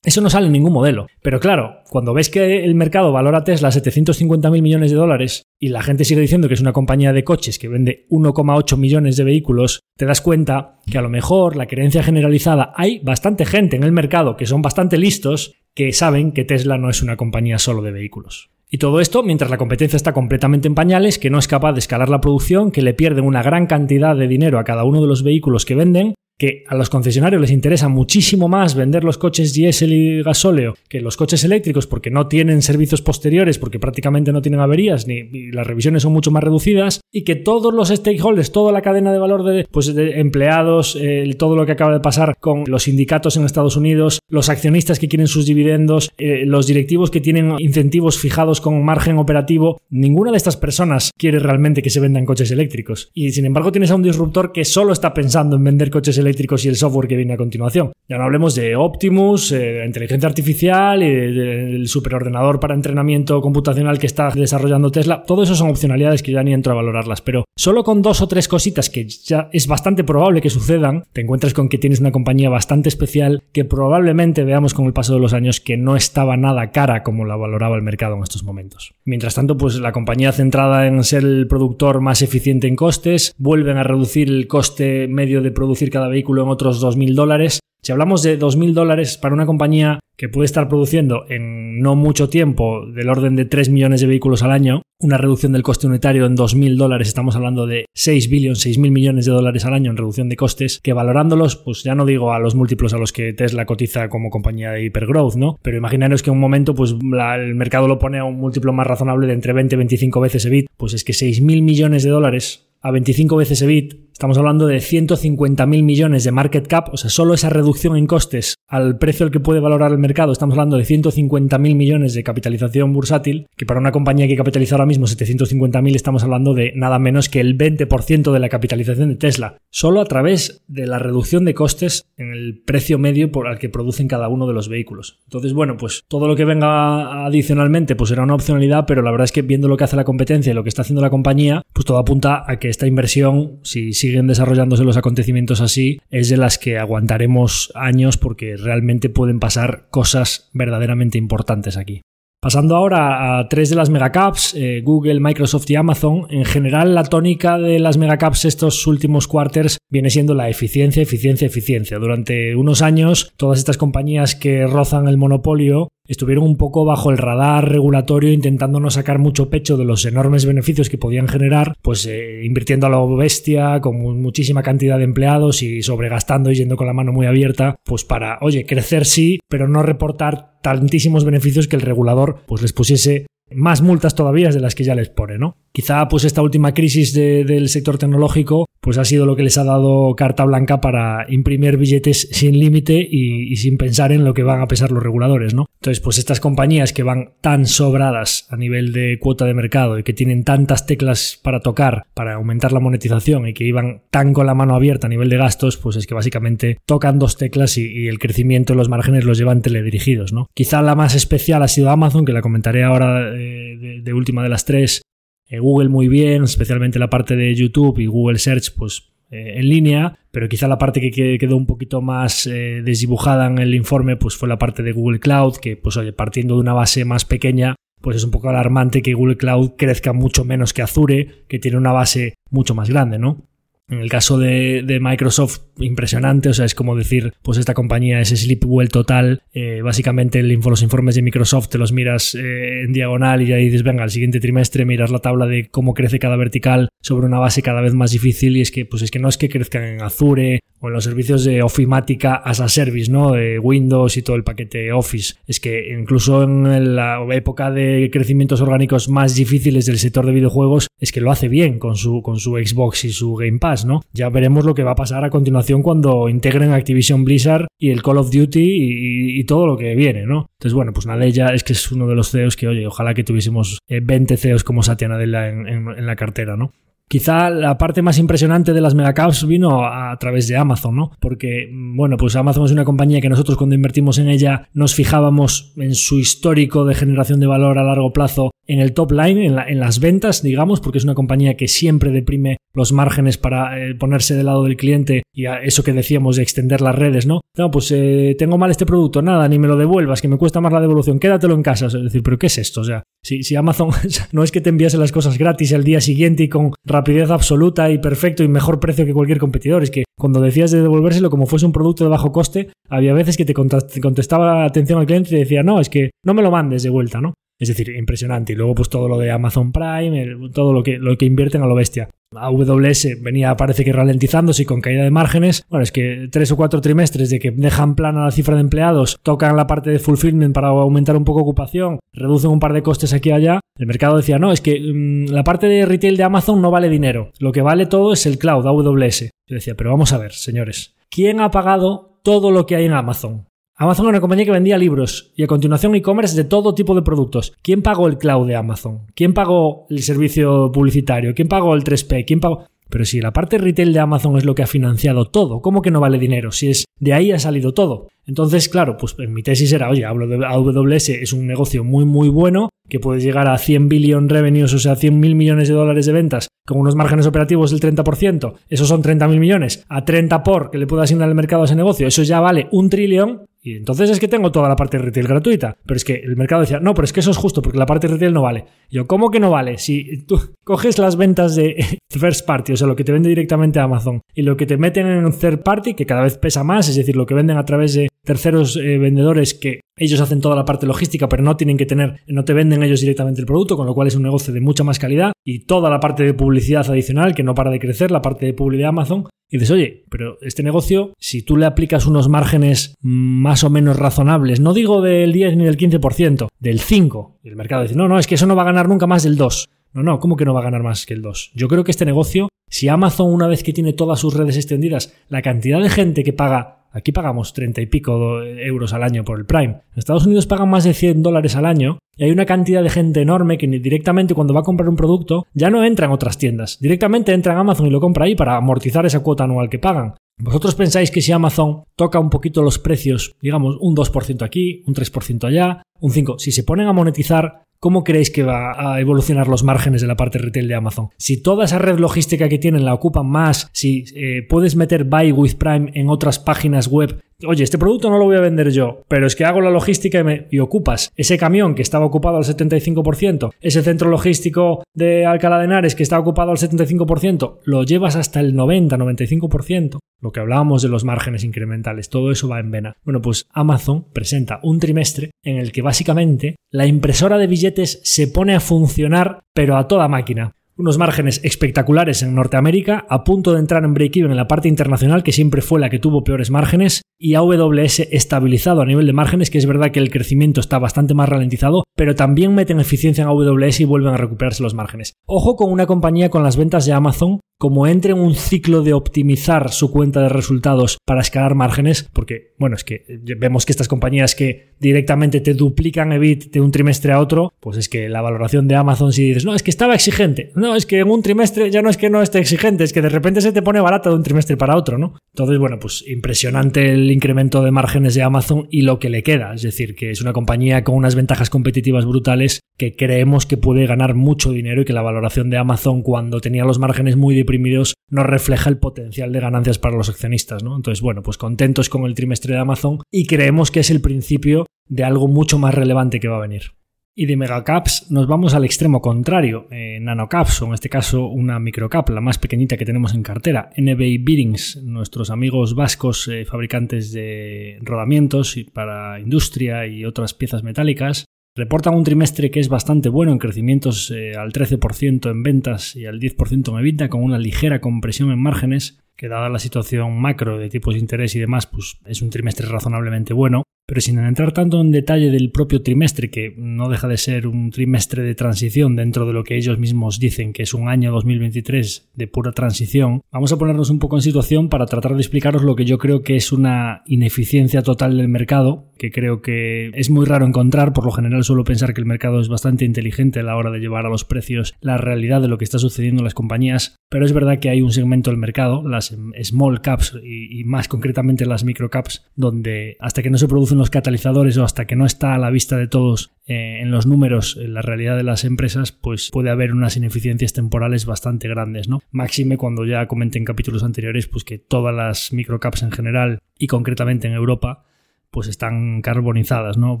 Eso no sale en ningún modelo. Pero claro, cuando ves que el mercado valora Tesla 750 mil millones de dólares y la gente sigue diciendo que es una compañía de coches que vende 1,8 millones de vehículos, te das cuenta que a lo mejor la creencia generalizada hay bastante gente en el mercado que son bastante listos que saben que Tesla no es una compañía solo de vehículos. Y todo esto mientras la competencia está completamente en pañales, que no es capaz de escalar la producción, que le pierden una gran cantidad de dinero a cada uno de los vehículos que venden que a los concesionarios les interesa muchísimo más vender los coches diésel y gasóleo que los coches eléctricos porque no tienen servicios posteriores, porque prácticamente no tienen averías ni las revisiones son mucho más reducidas y que todos los stakeholders, toda la cadena de valor de, pues, empleados, todo lo que acaba de pasar con los sindicatos en Estados Unidos, los accionistas que quieren sus dividendos, eh, los directivos que tienen incentivos fijados con margen operativo, ninguna de estas personas quiere realmente que se vendan coches eléctricos. Y sin embargo tienes a un disruptor que solo está pensando en vender coches eléctricos eléctricos y el software que viene a continuación. Ya no hablemos de Optimus, eh, inteligencia artificial, y el superordenador para entrenamiento computacional que está desarrollando Tesla. Todo eso son opcionalidades que ya ni entro a valorarlas, pero solo con dos o tres cositas que ya es bastante probable que sucedan, te encuentras con que tienes una compañía bastante especial que probablemente veamos con el paso de los años que no estaba nada cara como la valoraba el mercado en estos momentos. Mientras tanto, pues la compañía centrada en ser el productor más eficiente en costes, vuelven a reducir el coste medio de producir cada vez vehículo en otros 2.000 dólares. Si hablamos de 2.000 dólares para una compañía que puede estar produciendo en no mucho tiempo del orden de 3 millones de vehículos al año, una reducción del coste unitario en 2.000 dólares, estamos hablando de 6 billones, 6.000 millones de dólares al año en reducción de costes, que valorándolos, pues ya no digo a los múltiplos a los que Tesla cotiza como compañía de hipergrowth, ¿no? Pero imaginaros que en un momento, pues el mercado lo pone a un múltiplo más razonable de entre 20 y 25 veces EBIT, pues es que 6.000 millones de dólares a 25 veces EBIT Estamos hablando de 150.000 millones de market cap, o sea, solo esa reducción en costes al precio al que puede valorar el mercado, estamos hablando de 150.000 millones de capitalización bursátil, que para una compañía que capitaliza ahora mismo 750.000 estamos hablando de nada menos que el 20% de la capitalización de Tesla, solo a través de la reducción de costes en el precio medio por al que producen cada uno de los vehículos. Entonces, bueno, pues todo lo que venga adicionalmente pues será una opcionalidad, pero la verdad es que viendo lo que hace la competencia y lo que está haciendo la compañía, pues todo apunta a que esta inversión, si siguen desarrollándose los acontecimientos así, es de las que aguantaremos años porque realmente pueden pasar cosas verdaderamente importantes aquí. Pasando ahora a tres de las megacaps, eh, Google, Microsoft y Amazon, en general la tónica de las megacaps estos últimos quarters viene siendo la eficiencia, eficiencia, eficiencia. Durante unos años, todas estas compañías que rozan el monopolio estuvieron un poco bajo el radar regulatorio intentando no sacar mucho pecho de los enormes beneficios que podían generar, pues eh, invirtiendo a lo bestia, con muchísima cantidad de empleados y sobregastando y yendo con la mano muy abierta, pues para, oye, crecer sí, pero no reportar tantísimos beneficios que el regulador pues les pusiese más multas todavía de las que ya les pone, ¿no? Quizá pues esta última crisis del sector tecnológico pues ha sido lo que les ha dado carta blanca para imprimir billetes sin límite y, sin pensar en lo que van a pesar los reguladores, ¿no? Entonces, pues estas compañías que van tan sobradas a nivel de cuota de mercado y que tienen tantas teclas para tocar para aumentar la monetización y que iban tan con la mano abierta a nivel de gastos, pues es que básicamente tocan dos teclas y, el crecimiento de los márgenes los llevan teledirigidos, ¿no? Quizá la más especial ha sido Amazon, que la comentaré ahora eh, de última de las tres, eh, Google muy bien, especialmente la parte de YouTube y Google Search, pues eh, en línea, pero quizá la parte que quedó un poquito más eh, desdibujada en el informe, pues fue la parte de Google Cloud, que pues oye, partiendo de una base más pequeña, pues es un poco alarmante que Google Cloud crezca mucho menos que Azure, que tiene una base mucho más grande, ¿no? En el caso de, Microsoft, impresionante, o sea, es como decir, pues esta compañía es sleepwell total, eh, básicamente el, los informes de Microsoft te los miras eh, en diagonal y ya dices, venga, al siguiente trimestre miras la tabla de cómo crece cada vertical sobre una base cada vez más difícil y es que, pues es que no es que crezcan en Azure o en los servicios de Ofimática as a Service, ¿no? De Windows y todo el paquete Office. Es que incluso en la época de crecimientos orgánicos más difíciles del sector de videojuegos, es que lo hace bien con su, con su Xbox y su Game Pass, ¿no? Ya veremos lo que va a pasar a continuación cuando integren Activision Blizzard y el Call of Duty y, todo lo que viene, ¿no? Entonces, bueno, pues ella es que es uno de los CEOs que, oye, ojalá que tuviésemos 20 eh, CEOs como Satya Nadella en, en la cartera, ¿no? Quizá la parte más impresionante de las megacaps vino a, través de Amazon, ¿no? Porque, bueno, pues Amazon es una compañía que nosotros cuando invertimos en ella nos fijábamos en su histórico de generación de valor a largo plazo en el top line, en, las ventas, digamos, porque es una compañía que siempre deprime los márgenes para eh, ponerse del lado del cliente y a eso que decíamos de extender las redes, ¿no? No, pues eh, tengo mal este producto, nada, ni me lo devuelvas, que me cuesta más la devolución, quédatelo en casa. Es decir, ¿pero qué es esto? O sea, si, si Amazon no es que te enviase las cosas gratis el día siguiente y con rapidez absoluta y perfecto y mejor precio que cualquier competidor, es que cuando decías de devolvérselo como fuese un producto de bajo coste, había veces que te contestaba atención al cliente y te decía, no, es que no me lo mandes de vuelta, ¿no? Es decir, impresionante. Y luego, pues todo lo de Amazon Prime, todo lo que, lo que invierten a lo bestia. AWS venía, parece que ralentizándose con caída de márgenes. Bueno, es que tres o cuatro trimestres de que dejan plana la cifra de empleados, tocan la parte de fulfillment para aumentar un poco ocupación, reducen un par de costes aquí y allá. El mercado decía, no, es que mm, la parte de retail de Amazon no vale dinero. Lo que vale todo es el cloud, AWS. Yo decía, pero vamos a ver, señores. ¿Quién ha pagado todo lo que hay en Amazon? Amazon era una compañía que vendía libros y a continuación e-commerce de todo tipo de productos. ¿Quién pagó el cloud de Amazon? ¿Quién pagó el servicio publicitario? ¿Quién pagó el 3P? ¿Quién pagó? Pero si la parte retail de Amazon es lo que ha financiado todo, ¿cómo que no vale dinero? Si es de ahí ha salido todo. Entonces, claro, pues en mi tesis era, oye, AWS es un negocio muy muy bueno, que puede llegar a 100 billion revenues, o sea, 100 mil millones de dólares de ventas, con unos márgenes operativos del 30%, esos son 30 mil millones, a 30 por que le pueda asignar el mercado a ese negocio, eso ya vale un trillón, y entonces es que tengo toda la parte de retail gratuita. Pero es que el mercado decía, no, pero es que eso es justo porque la parte de retail no vale. yo, ¿cómo que no vale? Si tú coges las ventas de first party, o sea, lo que te vende directamente a Amazon, y lo que te meten en un third party, que cada vez pesa más, es decir, lo que venden a través de terceros eh, vendedores que ellos hacen toda la parte logística, pero no tienen que tener, no te venden ellos directamente el producto, con lo cual es un negocio de mucha más calidad y toda la parte de publicidad adicional que no para de crecer, la parte de publicidad de Amazon. Y dices, oye, pero este negocio, si tú le aplicas unos márgenes más o menos razonables, no digo del 10 ni del 15%, del 5, y el mercado dice, no, no, es que eso no va a ganar nunca más del 2. No, no, ¿cómo que no va a ganar más que el 2? Yo creo que este negocio, si Amazon una vez que tiene todas sus redes extendidas, la cantidad de gente que paga Aquí pagamos 30 y pico euros al año por el Prime. En Estados Unidos pagan más de 100 dólares al año y hay una cantidad de gente enorme que directamente cuando va a comprar un producto ya no entra en otras tiendas. Directamente entra en Amazon y lo compra ahí para amortizar esa cuota anual que pagan. ¿Vosotros pensáis que si Amazon toca un poquito los precios, digamos un 2% aquí, un 3% allá, un 5%, si se ponen a monetizar ¿Cómo creéis que va a evolucionar los márgenes de la parte retail de Amazon? Si toda esa red logística que tienen la ocupan más, si eh, puedes meter Buy with Prime en otras páginas web oye, este producto no lo voy a vender yo, pero es que hago la logística y, ocupas ese camión que estaba ocupado al 75%, ese centro logístico de Alcalá de Henares que está ocupado al 75%, lo llevas hasta el 90-95%, lo que hablábamos de los márgenes incrementales, todo eso va en vena. Bueno, pues Amazon presenta un trimestre en el que básicamente la impresora de billetes se pone a funcionar pero a toda máquina unos márgenes espectaculares en Norteamérica, a punto de entrar en break-even en la parte internacional, que siempre fue la que tuvo peores márgenes, y AWS estabilizado a nivel de márgenes, que es verdad que el crecimiento está bastante más ralentizado, pero también meten eficiencia en AWS y vuelven a recuperarse los márgenes. Ojo con una compañía con las ventas de Amazon como entre en un ciclo de optimizar su cuenta de resultados para escalar márgenes, porque, bueno, es que vemos que estas compañías que directamente te duplican EBIT de un trimestre a otro, pues es que la valoración de Amazon si dices, no, es que estaba exigente, no, es que en un trimestre ya no es que no esté exigente, es que de repente se te pone barata de un trimestre para otro, ¿no? Entonces, bueno, pues impresionante el incremento de márgenes de Amazon y lo que le queda, es decir, que es una compañía con unas ventajas competitivas brutales que creemos que puede ganar mucho dinero y que la valoración de Amazon cuando tenía los márgenes muy deprimidos no refleja el potencial de ganancias para los accionistas, ¿no? Entonces, bueno, pues contentos con el trimestre de Amazon y creemos que es el principio de algo mucho más relevante que va a venir. Y de megacaps nos vamos al extremo contrario, eh, nanocaps, o en este caso una microcap, la más pequeñita que tenemos en cartera, NBA Bearings, nuestros amigos vascos eh, fabricantes de rodamientos para industria y otras piezas metálicas, Reportan un trimestre que es bastante bueno en crecimientos eh, al 13% en ventas y al 10% en EBITDA, con una ligera compresión en márgenes, que dada la situación macro de tipos de interés y demás, pues es un trimestre razonablemente bueno. Pero sin entrar tanto en detalle del propio trimestre, que no deja de ser un trimestre de transición dentro de lo que ellos mismos dicen que es un año 2023 de pura transición, vamos a ponernos un poco en situación para tratar de explicaros lo que yo creo que es una ineficiencia total del mercado, que creo que es muy raro encontrar, por lo general suelo pensar que el mercado es bastante inteligente a la hora de llevar a los precios la realidad de lo que está sucediendo en las compañías, pero es verdad que hay un segmento del mercado, las small caps y, más concretamente las micro caps, donde hasta que no se los catalizadores o hasta que no está a la vista de todos eh, en los números en la realidad de las empresas, pues puede haber unas ineficiencias temporales bastante grandes, ¿no? Máxime cuando ya comenté en capítulos anteriores, pues que todas las micro caps en general y concretamente en Europa pues están carbonizadas, ¿no?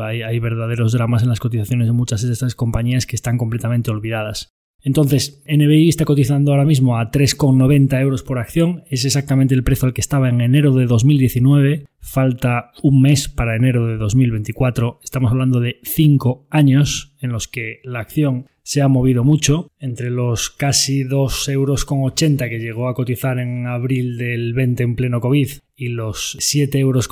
Hay, hay, verdaderos dramas en las cotizaciones de muchas de estas compañías que están completamente olvidadas. Entonces, NBI está cotizando ahora mismo a 3,90 euros por acción. Es exactamente el precio al que estaba en enero de 2019. Falta un mes para enero de 2024. Estamos hablando de 5 años en los que la acción se ha movido mucho. Entre los casi 2,80 euros que llegó a cotizar en abril del 20 en pleno COVID y los 7,50 euros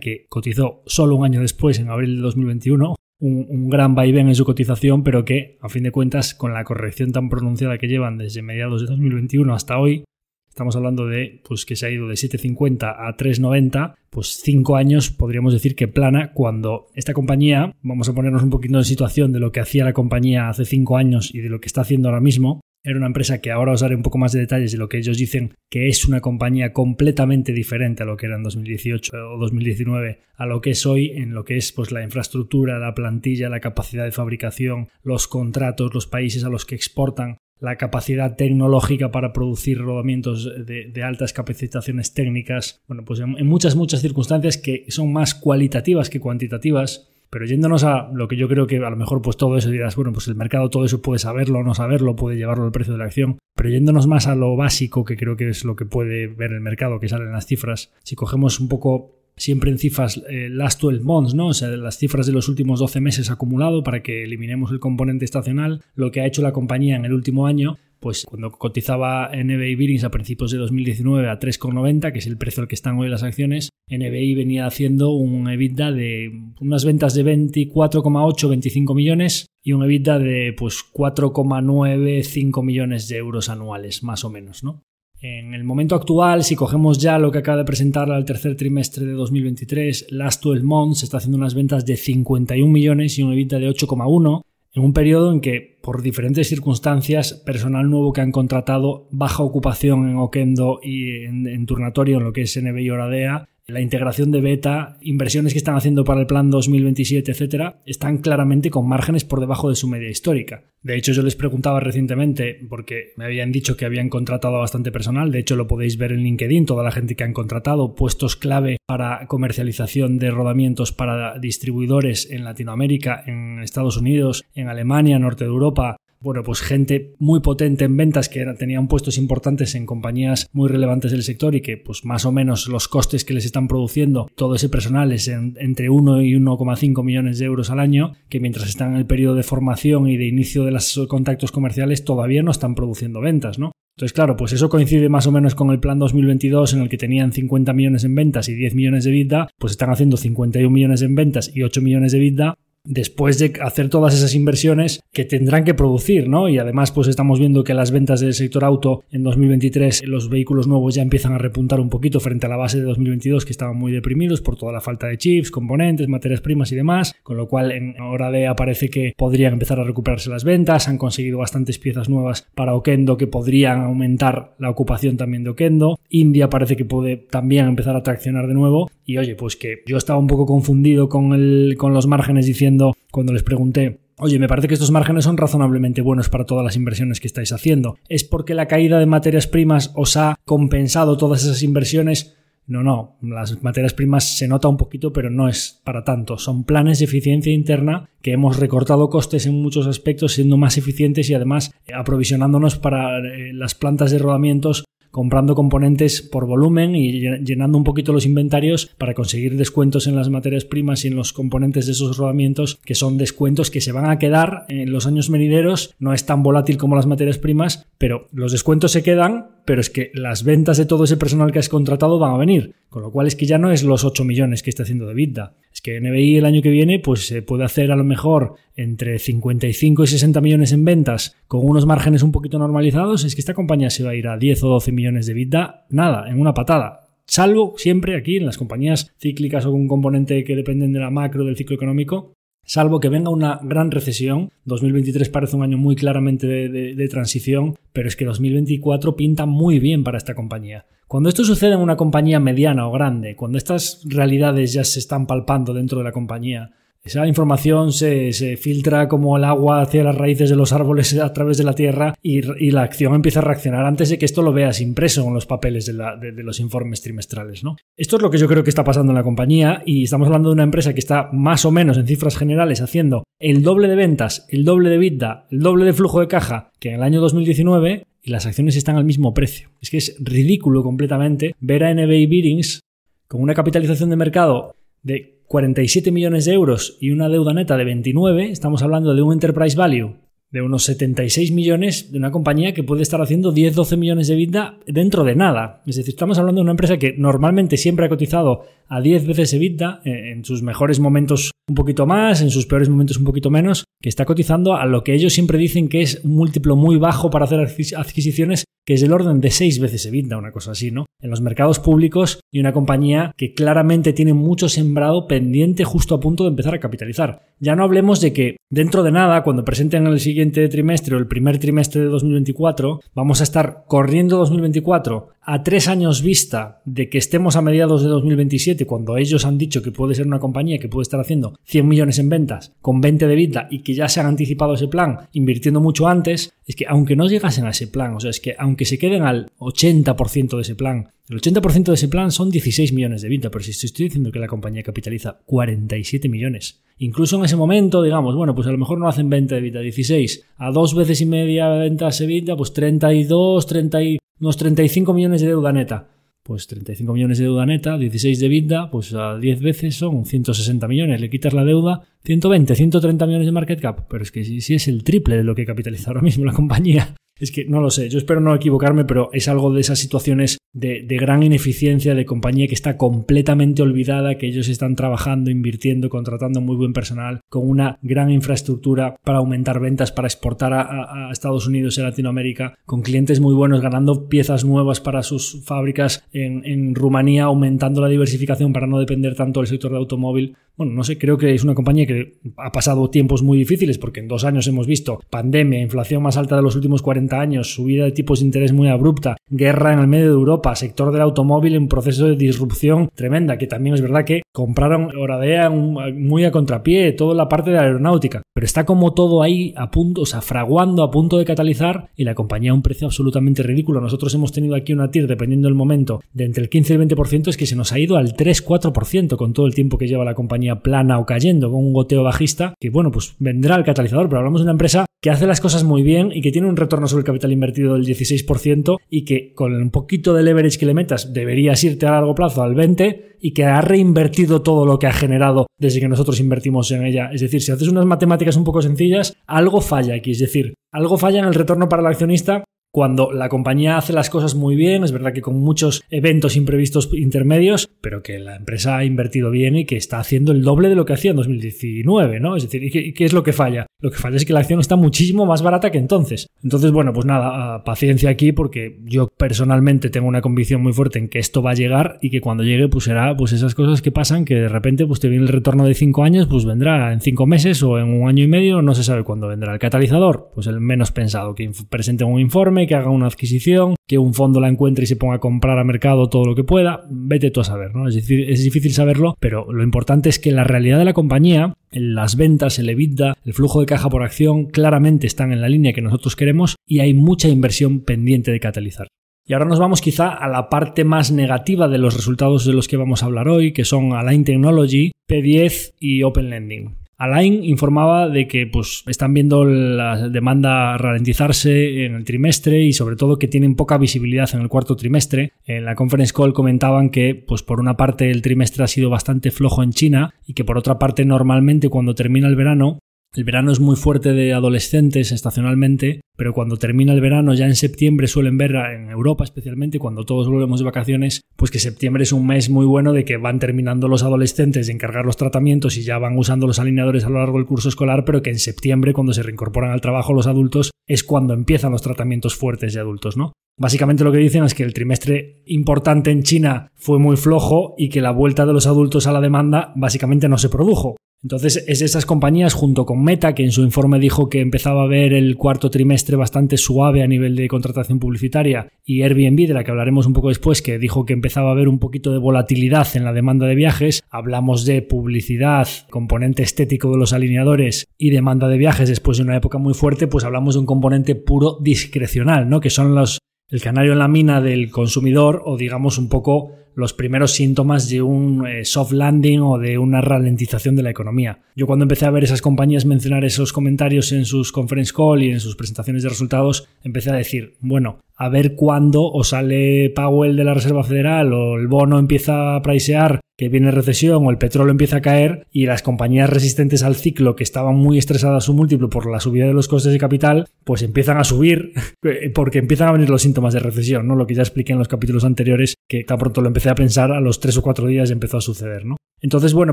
que cotizó solo un año después, en abril de 2021, un, gran vaivén en su cotización, pero que, a fin de cuentas, con la corrección tan pronunciada que llevan desde mediados de 2021 hasta hoy, estamos hablando de pues que se ha ido de 7.50 a 3.90, pues cinco años podríamos decir que plana cuando esta compañía, vamos a ponernos un poquito en situación de lo que hacía la compañía hace cinco años y de lo que está haciendo ahora mismo, era una empresa que ahora os daré un poco más de detalles de lo que ellos dicen que es una compañía completamente diferente a lo que era en 2018 o 2019 a lo que es hoy en lo que es pues la infraestructura, la plantilla, la capacidad de fabricación, los contratos, los países a los que exportan, la capacidad tecnológica para producir rodamientos de, altas capacitaciones técnicas, bueno, pues en muchas, muchas circunstancias que son más cualitativas que cuantitativas pero yéndonos a lo que yo creo que a lo mejor pues todo eso dirás, bueno, pues el mercado todo eso puede saberlo o no saberlo, puede llevarlo al precio de la acción, pero yéndonos más a lo básico que creo que es lo que puede ver el mercado, que salen las cifras, si cogemos un poco siempre en cifras eh, last 12 months, ¿no? O sea, las cifras de los últimos 12 meses acumulado para que eliminemos el componente estacional, lo que ha hecho la compañía en el último año, pues cuando cotizaba NBI Billings a principios de 2019 a 3,90, que es el precio al que están hoy las acciones, NBI venía haciendo un EBITDA de unas ventas de 24,8, 25 millones y un EBITDA de pues 4,9, 5 millones de euros anuales, más o menos, ¿no? En el momento actual, si cogemos ya lo que acaba de presentar al tercer trimestre de 2023, Last 12 Months está haciendo unas ventas de 51 millones y un EBITDA de 8,1 en un periodo en que, por diferentes circunstancias, personal nuevo que han contratado, baja ocupación en Oquendo y en, Turnatorio, en lo que es NB y Oradea, la integración de beta, inversiones que están haciendo para el plan 2027, etcétera, están claramente con márgenes por debajo de su media histórica. De hecho, yo les preguntaba recientemente, porque me habían dicho que habían contratado bastante personal, de hecho lo podéis ver en LinkedIn, toda la gente que han contratado, puestos clave para comercialización de rodamientos para distribuidores en Latinoamérica, en Estados Unidos, en Alemania, norte de Europa, bueno, pues gente muy potente en ventas que tenían puestos importantes en compañías muy relevantes del sector y que pues más o menos los costes que les están produciendo todo ese personal es entre 1 y 1,5 millones de euros al año, que mientras están en el periodo de formación y de inicio de los contactos comerciales todavía no están produciendo ventas, ¿no? Entonces, claro, pues eso coincide más o menos con el plan 2022 en el que tenían 50 millones en ventas y 10 millones de vida, pues están haciendo 51 millones en ventas y 8 millones de vida después de hacer todas esas inversiones que tendrán que producir, ¿no? Y además, pues estamos viendo que las ventas del sector auto en 2023, los vehículos nuevos ya empiezan a repuntar un poquito frente a la base de 2022 que estaban muy deprimidos por toda la falta de chips, componentes, materias primas y demás, con lo cual en hora de aparece que podrían empezar a recuperarse las ventas, han conseguido bastantes piezas nuevas para Okendo que podrían aumentar la ocupación también de Okendo, India parece que puede también empezar a traccionar de nuevo y oye, pues que yo estaba un poco confundido con, el, con los márgenes diciendo cuando les pregunté Oye, me parece que estos márgenes son razonablemente buenos para todas las inversiones que estáis haciendo. ¿Es porque la caída de materias primas os ha compensado todas esas inversiones? No, no, las materias primas se nota un poquito, pero no es para tanto. Son planes de eficiencia interna que hemos recortado costes en muchos aspectos, siendo más eficientes y además aprovisionándonos para eh, las plantas de rodamientos comprando componentes por volumen y llenando un poquito los inventarios para conseguir descuentos en las materias primas y en los componentes de esos rodamientos, que son descuentos que se van a quedar en los años venideros. No es tan volátil como las materias primas, pero los descuentos se quedan pero es que las ventas de todo ese personal que has contratado van a venir, con lo cual es que ya no es los 8 millones que está haciendo de EBITDA. Es que NBI el año que viene pues se puede hacer a lo mejor entre 55 y 60 millones en ventas con unos márgenes un poquito normalizados, es que esta compañía se va a ir a 10 o 12 millones de EBITDA, nada, en una patada. Salvo siempre aquí en las compañías cíclicas o con componente que dependen de la macro del ciclo económico, Salvo que venga una gran recesión, 2023 parece un año muy claramente de, transición, pero es que 2024 pinta muy bien para esta compañía. Cuando esto sucede en una compañía mediana o grande, cuando estas realidades ya se están palpando dentro de la compañía, esa información se, filtra como el agua hacia las raíces de los árboles a través de la tierra y, la acción empieza a reaccionar antes de que esto lo veas impreso en los papeles de, los informes trimestrales. ¿no? Esto es lo que yo creo que está pasando en la compañía y estamos hablando de una empresa que está más o menos en cifras generales haciendo el doble de ventas, el doble de vida, el doble de flujo de caja que en el año 2019 y las acciones están al mismo precio. Es que es ridículo completamente ver a NBA Beatings con una capitalización de mercado de 47 millones de euros y una deuda neta de 29, estamos hablando de un enterprise value de unos 76 millones de una compañía que puede estar haciendo 10-12 millones de vida dentro de nada. Es decir, estamos hablando de una empresa que normalmente siempre ha cotizado a 10 veces EBITDA, eh, en sus mejores momentos un poquito más, en sus peores momentos un poquito menos, que está cotizando a lo que ellos siempre dicen que es un múltiplo muy bajo para hacer adquisiciones, que es del orden de 6 veces EBITDA, una cosa así, ¿no? En los mercados públicos y una compañía que claramente tiene mucho sembrado pendiente justo a punto de empezar a capitalizar. Ya no hablemos de que dentro de nada, cuando presenten el siguiente trimestre o el primer trimestre de 2024, vamos a estar corriendo 2024 a tres años vista de que estemos a mediados de 2027, cuando ellos han dicho que puede ser una compañía que puede estar haciendo 100 millones en ventas con 20 de vida y que ya se han anticipado ese plan invirtiendo mucho antes, es que aunque no llegasen a ese plan, o sea, es que aunque se queden al 80% de ese plan, el 80% de ese plan son 16 millones de vida, pero si estoy diciendo que la compañía capitaliza 47 millones, incluso en ese momento, digamos, bueno, pues a lo mejor no hacen 20 de vida, 16, a dos veces y media ventas de vida, pues 32, 30 unos 35 millones de deuda neta. Pues 35 millones de deuda neta, 16 de vida, pues a 10 veces son 160 millones. Le quitas la deuda, 120, 130 millones de market cap. Pero es que si, es el triple de lo que capitaliza ahora mismo la compañía. Es que no lo sé, yo espero no equivocarme, pero es algo de esas situaciones de, gran ineficiencia de compañía que está completamente olvidada, que ellos están trabajando, invirtiendo, contratando muy buen personal, con una gran infraestructura para aumentar ventas, para exportar a, Estados Unidos y a Latinoamérica, con clientes muy buenos, ganando piezas nuevas para sus fábricas en, en Rumanía, aumentando la diversificación para no depender tanto del sector de automóvil. Bueno, no sé, creo que es una compañía que ha pasado tiempos muy difíciles porque en dos años hemos visto pandemia, inflación más alta de los últimos 40 años, subida de tipos de interés muy abrupta, guerra en el medio de Europa, sector del automóvil en proceso de disrupción tremenda, que también es verdad que compraron Oradea muy a contrapié, toda la parte de la aeronáutica, pero está como todo ahí a punto, o sea, fraguando a punto de catalizar y la compañía a un precio absolutamente ridículo. Nosotros hemos tenido aquí una TIR, dependiendo del momento, de entre el 15 y el 20%, es que se nos ha ido al 3-4% con todo el tiempo que lleva la compañía plana o cayendo con un goteo bajista, que bueno, pues vendrá el catalizador, pero hablamos de una empresa que hace las cosas muy bien y que tiene un retorno sobre el capital invertido del 16% y que con un poquito de leverage que le metas deberías irte a largo plazo al 20% y que ha reinvertido todo lo que ha generado desde que nosotros invertimos en ella. Es decir, si haces unas matemáticas un poco sencillas, algo falla aquí. Es decir, algo falla en el retorno para el accionista cuando la compañía hace las cosas muy bien, es verdad que con muchos eventos imprevistos intermedios, pero que la empresa ha invertido bien y que está haciendo el doble de lo que hacía en 2019, ¿no? Es decir, ¿y qué, es lo que falla? Lo que falla es que la acción está muchísimo más barata que entonces. Entonces, bueno, pues nada, paciencia aquí porque yo personalmente tengo una convicción muy fuerte en que esto va a llegar y que cuando llegue pues será pues esas cosas que pasan que de repente pues te viene el retorno de cinco años, pues vendrá en cinco meses o en un año y medio, no se sabe cuándo vendrá el catalizador, pues el menos pensado, que presente un informe que haga una adquisición, que un fondo la encuentre y se ponga a comprar a mercado todo lo que pueda, vete tú a saber, ¿no? Es, es difícil saberlo, pero lo importante es que la realidad de la compañía, las ventas, el EBITDA, el flujo de caja por acción, claramente están en la línea que nosotros queremos y hay mucha inversión pendiente de catalizar. Y ahora nos vamos quizá a la parte más negativa de los resultados de los que vamos a hablar hoy, que son Align Technology, P10 y Open Lending. Alain informaba de que pues, están viendo la demanda ralentizarse en el trimestre y sobre todo que tienen poca visibilidad en el cuarto trimestre. En la conference call comentaban que pues, por una parte el trimestre ha sido bastante flojo en China y que por otra parte normalmente cuando termina el verano el verano es muy fuerte de adolescentes estacionalmente, pero cuando termina el verano, ya en septiembre suelen ver, en Europa especialmente, cuando todos volvemos de vacaciones, pues que septiembre es un mes muy bueno de que van terminando los adolescentes de encargar los tratamientos y ya van usando los alineadores a lo largo del curso escolar, pero que en septiembre, cuando se reincorporan al trabajo los adultos, es cuando empiezan los tratamientos fuertes de adultos, ¿no? Básicamente lo que dicen es que el trimestre importante en China fue muy flojo y que la vuelta de los adultos a la demanda básicamente no se produjo. Entonces es esas compañías junto con Meta, que en su informe dijo que empezaba a ver el cuarto trimestre bastante suave a nivel de contratación publicitaria, y Airbnb, de la que hablaremos un poco después, que dijo que empezaba a haber un poquito de volatilidad en la demanda de viajes. Hablamos de publicidad, componente estético de los alineadores y demanda de viajes después de una época muy fuerte, pues hablamos de un componente puro discrecional, ¿no? Que son los el canario en la mina del consumidor o digamos un poco los primeros síntomas de un eh, soft landing o de una ralentización de la economía. Yo cuando empecé a ver esas compañías mencionar esos comentarios en sus conference call y en sus presentaciones de resultados, empecé a decir, bueno, a ver cuándo o sale Powell de la Reserva Federal o el bono empieza a pricear que viene recesión o el petróleo empieza a caer y las compañías resistentes al ciclo que estaban muy estresadas su múltiplo por la subida de los costes de capital, pues empiezan a subir porque empiezan a venir los síntomas de recesión, ¿no? Lo que ya expliqué en los capítulos anteriores, que tan pronto lo empecé a pensar, a los tres o cuatro días empezó a suceder, ¿no? Entonces, bueno,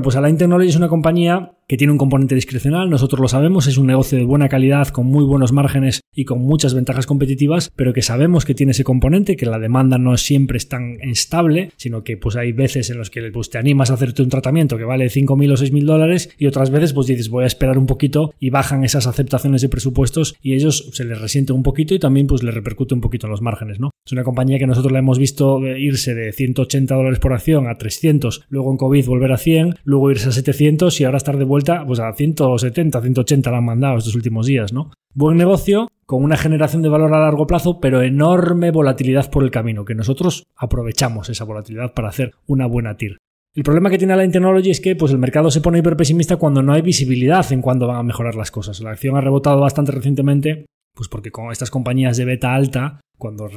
pues Align Technology es una compañía que tiene un componente discrecional, nosotros lo sabemos, es un negocio de buena calidad, con muy buenos márgenes y con muchas ventajas competitivas, pero que sabemos que tiene ese componente, que la demanda no siempre es tan estable, sino que pues hay veces en los que pues, te animas a hacerte un tratamiento que vale 5.000 o 6.000 dólares y otras veces pues dices voy a esperar un poquito y bajan esas aceptaciones de presupuestos y ellos se les resiente un poquito y también pues les repercute un poquito en los márgenes, ¿no? Es una compañía que nosotros la hemos visto irse de 180 dólares por acción a 300, luego en COVID volver a 100, luego irse a 700 y ahora estar de vuelta pues a 170, 180 la han mandado estos últimos días, ¿no? Buen negocio, con una generación de valor a largo plazo, pero enorme volatilidad por el camino, que nosotros aprovechamos esa volatilidad para hacer una buena TIR. El problema que tiene la Technology es que pues, el mercado se pone hiper pesimista cuando no hay visibilidad en cuándo van a mejorar las cosas. La acción ha rebotado bastante recientemente, pues porque con estas compañías de beta alta cuando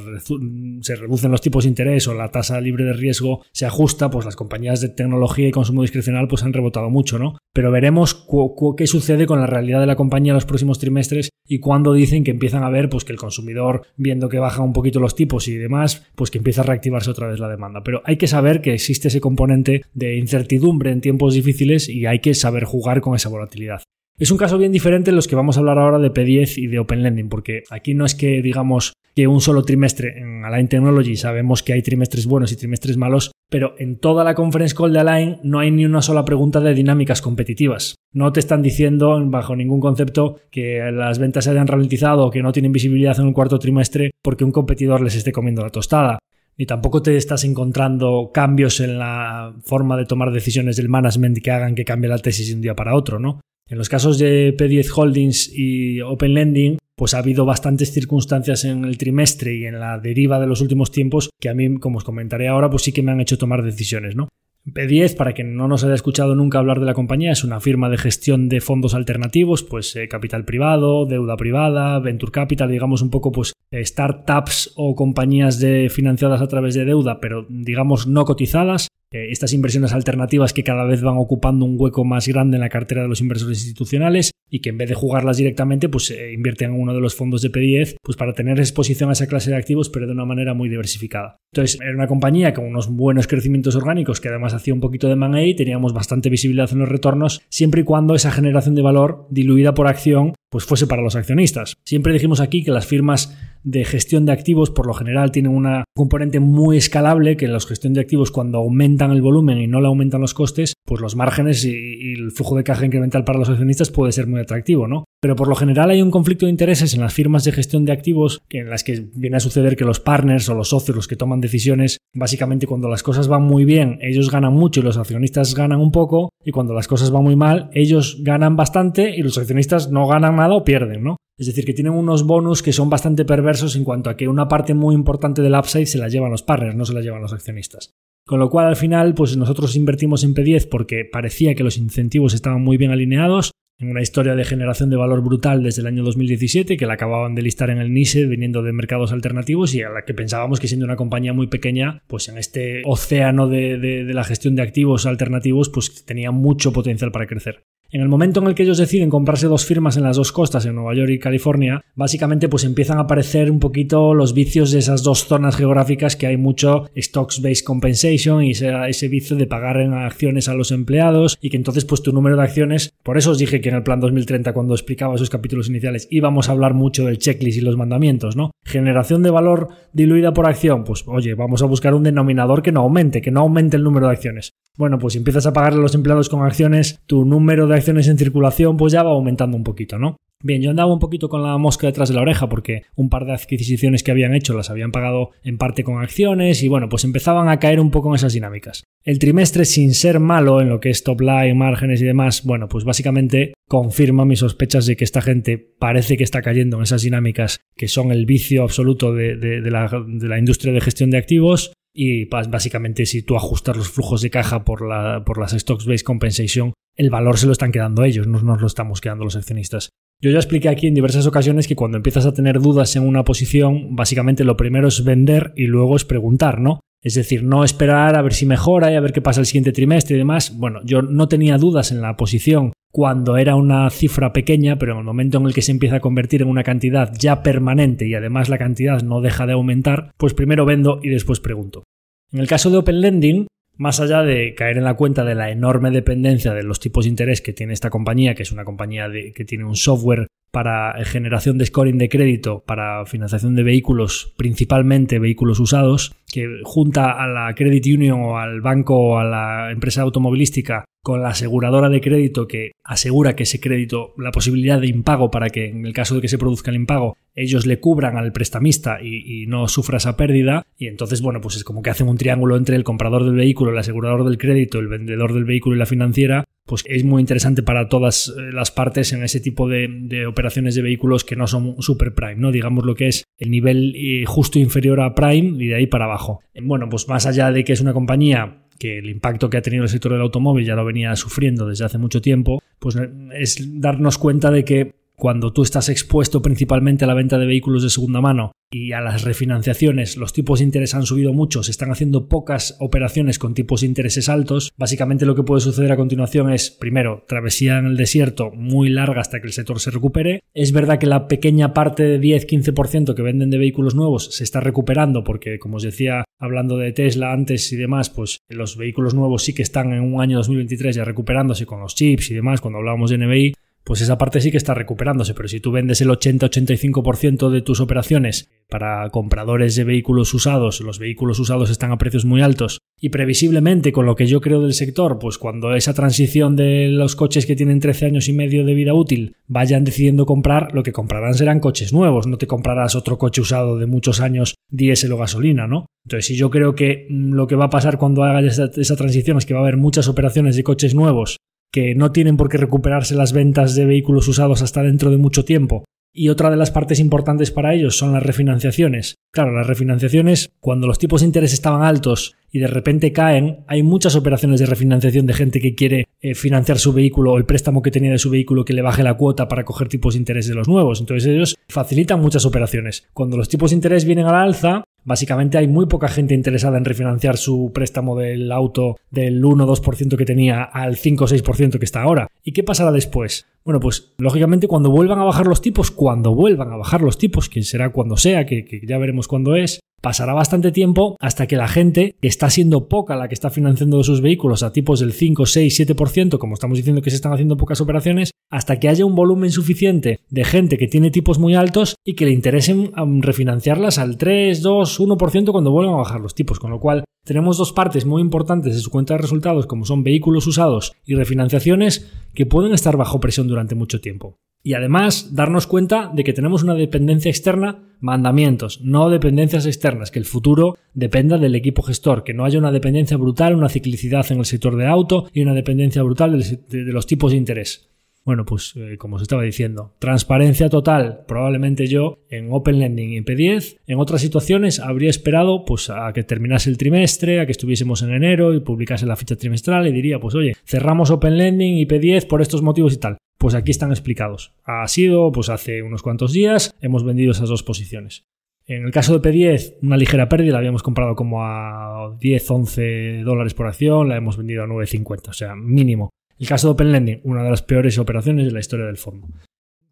se reducen los tipos de interés o la tasa libre de riesgo se ajusta, pues las compañías de tecnología y consumo discrecional pues han rebotado mucho, ¿no? Pero veremos qué sucede con la realidad de la compañía en los próximos trimestres y cuando dicen que empiezan a ver pues que el consumidor viendo que bajan un poquito los tipos y demás, pues que empieza a reactivarse otra vez la demanda. Pero hay que saber que existe ese componente de incertidumbre en tiempos difíciles y hay que saber jugar con esa volatilidad. Es un caso bien diferente en los que vamos a hablar ahora de P10 y de Open Lending, porque aquí no es que digamos que un solo trimestre en Align Technology sabemos que hay trimestres buenos y trimestres malos, pero en toda la conference call de Align no hay ni una sola pregunta de dinámicas competitivas. No te están diciendo bajo ningún concepto que las ventas se hayan ralentizado o que no tienen visibilidad en un cuarto trimestre porque un competidor les esté comiendo la tostada ni tampoco te estás encontrando cambios en la forma de tomar decisiones del management que hagan que cambie la tesis de un día para otro, ¿no? En los casos de P10 Holdings y Open Lending, pues ha habido bastantes circunstancias en el trimestre y en la deriva de los últimos tiempos que a mí, como os comentaré ahora, pues sí que me han hecho tomar decisiones, ¿no? P10, para quien no nos haya escuchado nunca hablar de la compañía, es una firma de gestión de fondos alternativos, pues eh, capital privado, deuda privada, venture capital, digamos un poco pues startups o compañías de, financiadas a través de deuda, pero digamos no cotizadas, eh, estas inversiones alternativas que cada vez van ocupando un hueco más grande en la cartera de los inversores institucionales y que en vez de jugarlas directamente, pues eh, invierten en uno de los fondos de P10 pues para tener exposición a esa clase de activos, pero de una manera muy diversificada. Entonces, era una compañía con unos buenos crecimientos orgánicos que además hacía un poquito de M&A, teníamos bastante visibilidad en los retornos, siempre y cuando esa generación de valor diluida por acción pues fuese para los accionistas. Siempre dijimos aquí que las firmas de gestión de activos por lo general tienen una componente muy escalable que la gestión de activos cuando aumentan el volumen y no le aumentan los costes, pues los márgenes y, el flujo de caja incremental para los accionistas puede ser muy atractivo, ¿no? Pero por lo general hay un conflicto de intereses en las firmas de gestión de activos en las que viene a suceder que los partners o los socios, los que toman decisiones, básicamente cuando las cosas van muy bien, ellos ganan mucho y los accionistas ganan un poco, y cuando las cosas van muy mal, ellos ganan bastante y los accionistas no ganan nada o pierden, ¿no? Es decir, que tienen unos bonus que son bastante perversos en cuanto a que una parte muy importante del upside se la llevan los partners, no se la llevan los accionistas. Con lo cual, al final, pues nosotros invertimos en P10 porque parecía que los incentivos estaban muy bien alineados, en una historia de generación de valor brutal desde el año 2017, que la acababan de listar en el NISE, viniendo de mercados alternativos y a la que pensábamos que siendo una compañía muy pequeña, pues en este océano de, de la gestión de activos alternativos, pues tenía mucho potencial para crecer. En el momento en el que ellos deciden comprarse dos firmas en las dos costas, en Nueva York y California, básicamente pues empiezan a aparecer un poquito los vicios de esas dos zonas geográficas que hay mucho stocks-based compensation y ese, ese vicio de pagar en acciones a los empleados y que entonces pues tu número de acciones, por eso os dije que en el plan 2030 cuando explicaba esos capítulos iniciales íbamos a hablar mucho del checklist y los mandamientos, ¿no? Generación de valor diluida por acción, pues oye, vamos a buscar un denominador que no aumente, que no aumente el número de acciones. Bueno, pues si empiezas a pagarle a los empleados con acciones, tu número de acciones en circulación pues ya va aumentando un poquito, ¿no? Bien, yo andaba un poquito con la mosca detrás de la oreja porque un par de adquisiciones que habían hecho las habían pagado en parte con acciones y bueno, pues empezaban a caer un poco en esas dinámicas. El trimestre, sin ser malo en lo que es top line, márgenes y demás, bueno, pues básicamente confirma mis sospechas de que esta gente parece que está cayendo en esas dinámicas que son el vicio absoluto de, la, de la industria de gestión de activos y básicamente si tú ajustas los flujos de caja por, la, por las stocks based compensation, el valor se lo están quedando ellos, no nos lo estamos quedando los accionistas. Yo ya expliqué aquí en diversas ocasiones que cuando empiezas a tener dudas en una posición, básicamente lo primero es vender y luego es preguntar, ¿no? Es decir, no esperar a ver si mejora y a ver qué pasa el siguiente trimestre y demás. Bueno, yo no tenía dudas en la posición cuando era una cifra pequeña, pero en el momento en el que se empieza a convertir en una cantidad ya permanente y además la cantidad no deja de aumentar, pues primero vendo y después pregunto. En el caso de Open Lending, más allá de caer en la cuenta de la enorme dependencia de los tipos de interés que tiene esta compañía, que es una compañía que tiene un software para generación de scoring de crédito para financiación de vehículos, principalmente vehículos usados, que junta a la Credit Union o al banco o a la empresa automovilística con la aseguradora de crédito que asegura que ese crédito, la posibilidad de impago para que en el caso de que se produzca el impago, ellos le cubran al prestamista y, no sufra esa pérdida. Y entonces, bueno, pues es como que hacen un triángulo entre el comprador del vehículo, el asegurador del crédito, el vendedor del vehículo y la financiera. Pues es muy interesante para todas eh, las partes en ese tipo de, operaciones de vehículos que no son super prime, ¿no? Digamos lo que es el nivel eh, justo inferior a prime y de ahí para abajo. Bueno, pues más allá de que es una compañía que el impacto que ha tenido el sector del automóvil ya lo venía sufriendo desde hace mucho tiempo, pues es darnos cuenta de que cuando tú estás expuesto principalmente a la venta de vehículos de segunda mano y a las refinanciaciones, los tipos de interés han subido mucho, se están haciendo pocas operaciones con tipos de intereses altos, básicamente lo que puede suceder a continuación es, primero, travesía en el desierto muy larga hasta que el sector se recupere. Es verdad que la pequeña parte de 10-15% que venden de vehículos nuevos se está recuperando porque, como os decía, hablando de Tesla antes y demás, pues los vehículos nuevos sí que están en un año 2023 ya recuperándose con los chips y demás, cuando hablábamos de NBI, pues esa parte sí que está recuperándose, pero si tú vendes el 80-85% de tus operaciones para compradores de vehículos usados, los vehículos usados están a precios muy altos y previsiblemente con lo que yo creo del sector, pues cuando esa transición de los coches que tienen 13 años y medio de vida útil vayan decidiendo comprar, lo que comprarán serán coches nuevos, no te comprarás otro coche usado de muchos años diésel o gasolina, ¿no? Entonces, si yo creo que mm, lo que va a pasar cuando haga esa, esa transición es que va a haber muchas operaciones de coches nuevos que no tienen por qué recuperarse las ventas de vehículos usados hasta dentro de mucho tiempo. Y otra de las partes importantes para ellos son las refinanciaciones. Claro, las refinanciaciones, cuando los tipos de interés estaban altos y de repente caen, hay muchas operaciones de refinanciación de gente que quiere eh, financiar su vehículo o el préstamo que tenía de su vehículo que le baje la cuota para coger tipos de interés de los nuevos. Entonces ellos facilitan muchas operaciones. Cuando los tipos de interés vienen a la alza, Básicamente hay muy poca gente interesada en refinanciar su préstamo del auto del 1-2% que tenía al 5-6% que está ahora. ¿Y qué pasará después? Bueno, pues lógicamente cuando vuelvan a bajar los tipos, cuando vuelvan a bajar los tipos, que será cuando sea, que, que ya veremos cuándo es, pasará bastante tiempo hasta que la gente, que está siendo poca la que está financiando sus vehículos a tipos del 5, 6, 7%, como estamos diciendo que se están haciendo pocas operaciones, hasta que haya un volumen suficiente de gente que tiene tipos muy altos y que le interesen refinanciarlas al 3, 2, 1% cuando vuelvan a bajar los tipos. Con lo cual, tenemos dos partes muy importantes de su cuenta de resultados, como son vehículos usados y refinanciaciones, que pueden estar bajo presión durante mucho tiempo. Y además, darnos cuenta de que tenemos una dependencia externa, mandamientos, no dependencias externas, que el futuro dependa del equipo gestor, que no haya una dependencia brutal, una ciclicidad en el sector de auto y una dependencia brutal de los tipos de interés. Bueno, pues eh, como os estaba diciendo, transparencia total, probablemente yo en Open Lending y P10. En otras situaciones habría esperado pues a que terminase el trimestre, a que estuviésemos en enero y publicase la ficha trimestral y diría, pues oye, cerramos Open Lending y P10 por estos motivos y tal. Pues aquí están explicados. Ha sido, pues hace unos cuantos días, hemos vendido esas dos posiciones. En el caso de P10, una ligera pérdida, la habíamos comprado como a 10, 11 dólares por acción, la hemos vendido a 9,50, o sea, mínimo. El caso de Open Lending, una de las peores operaciones de la historia del fondo.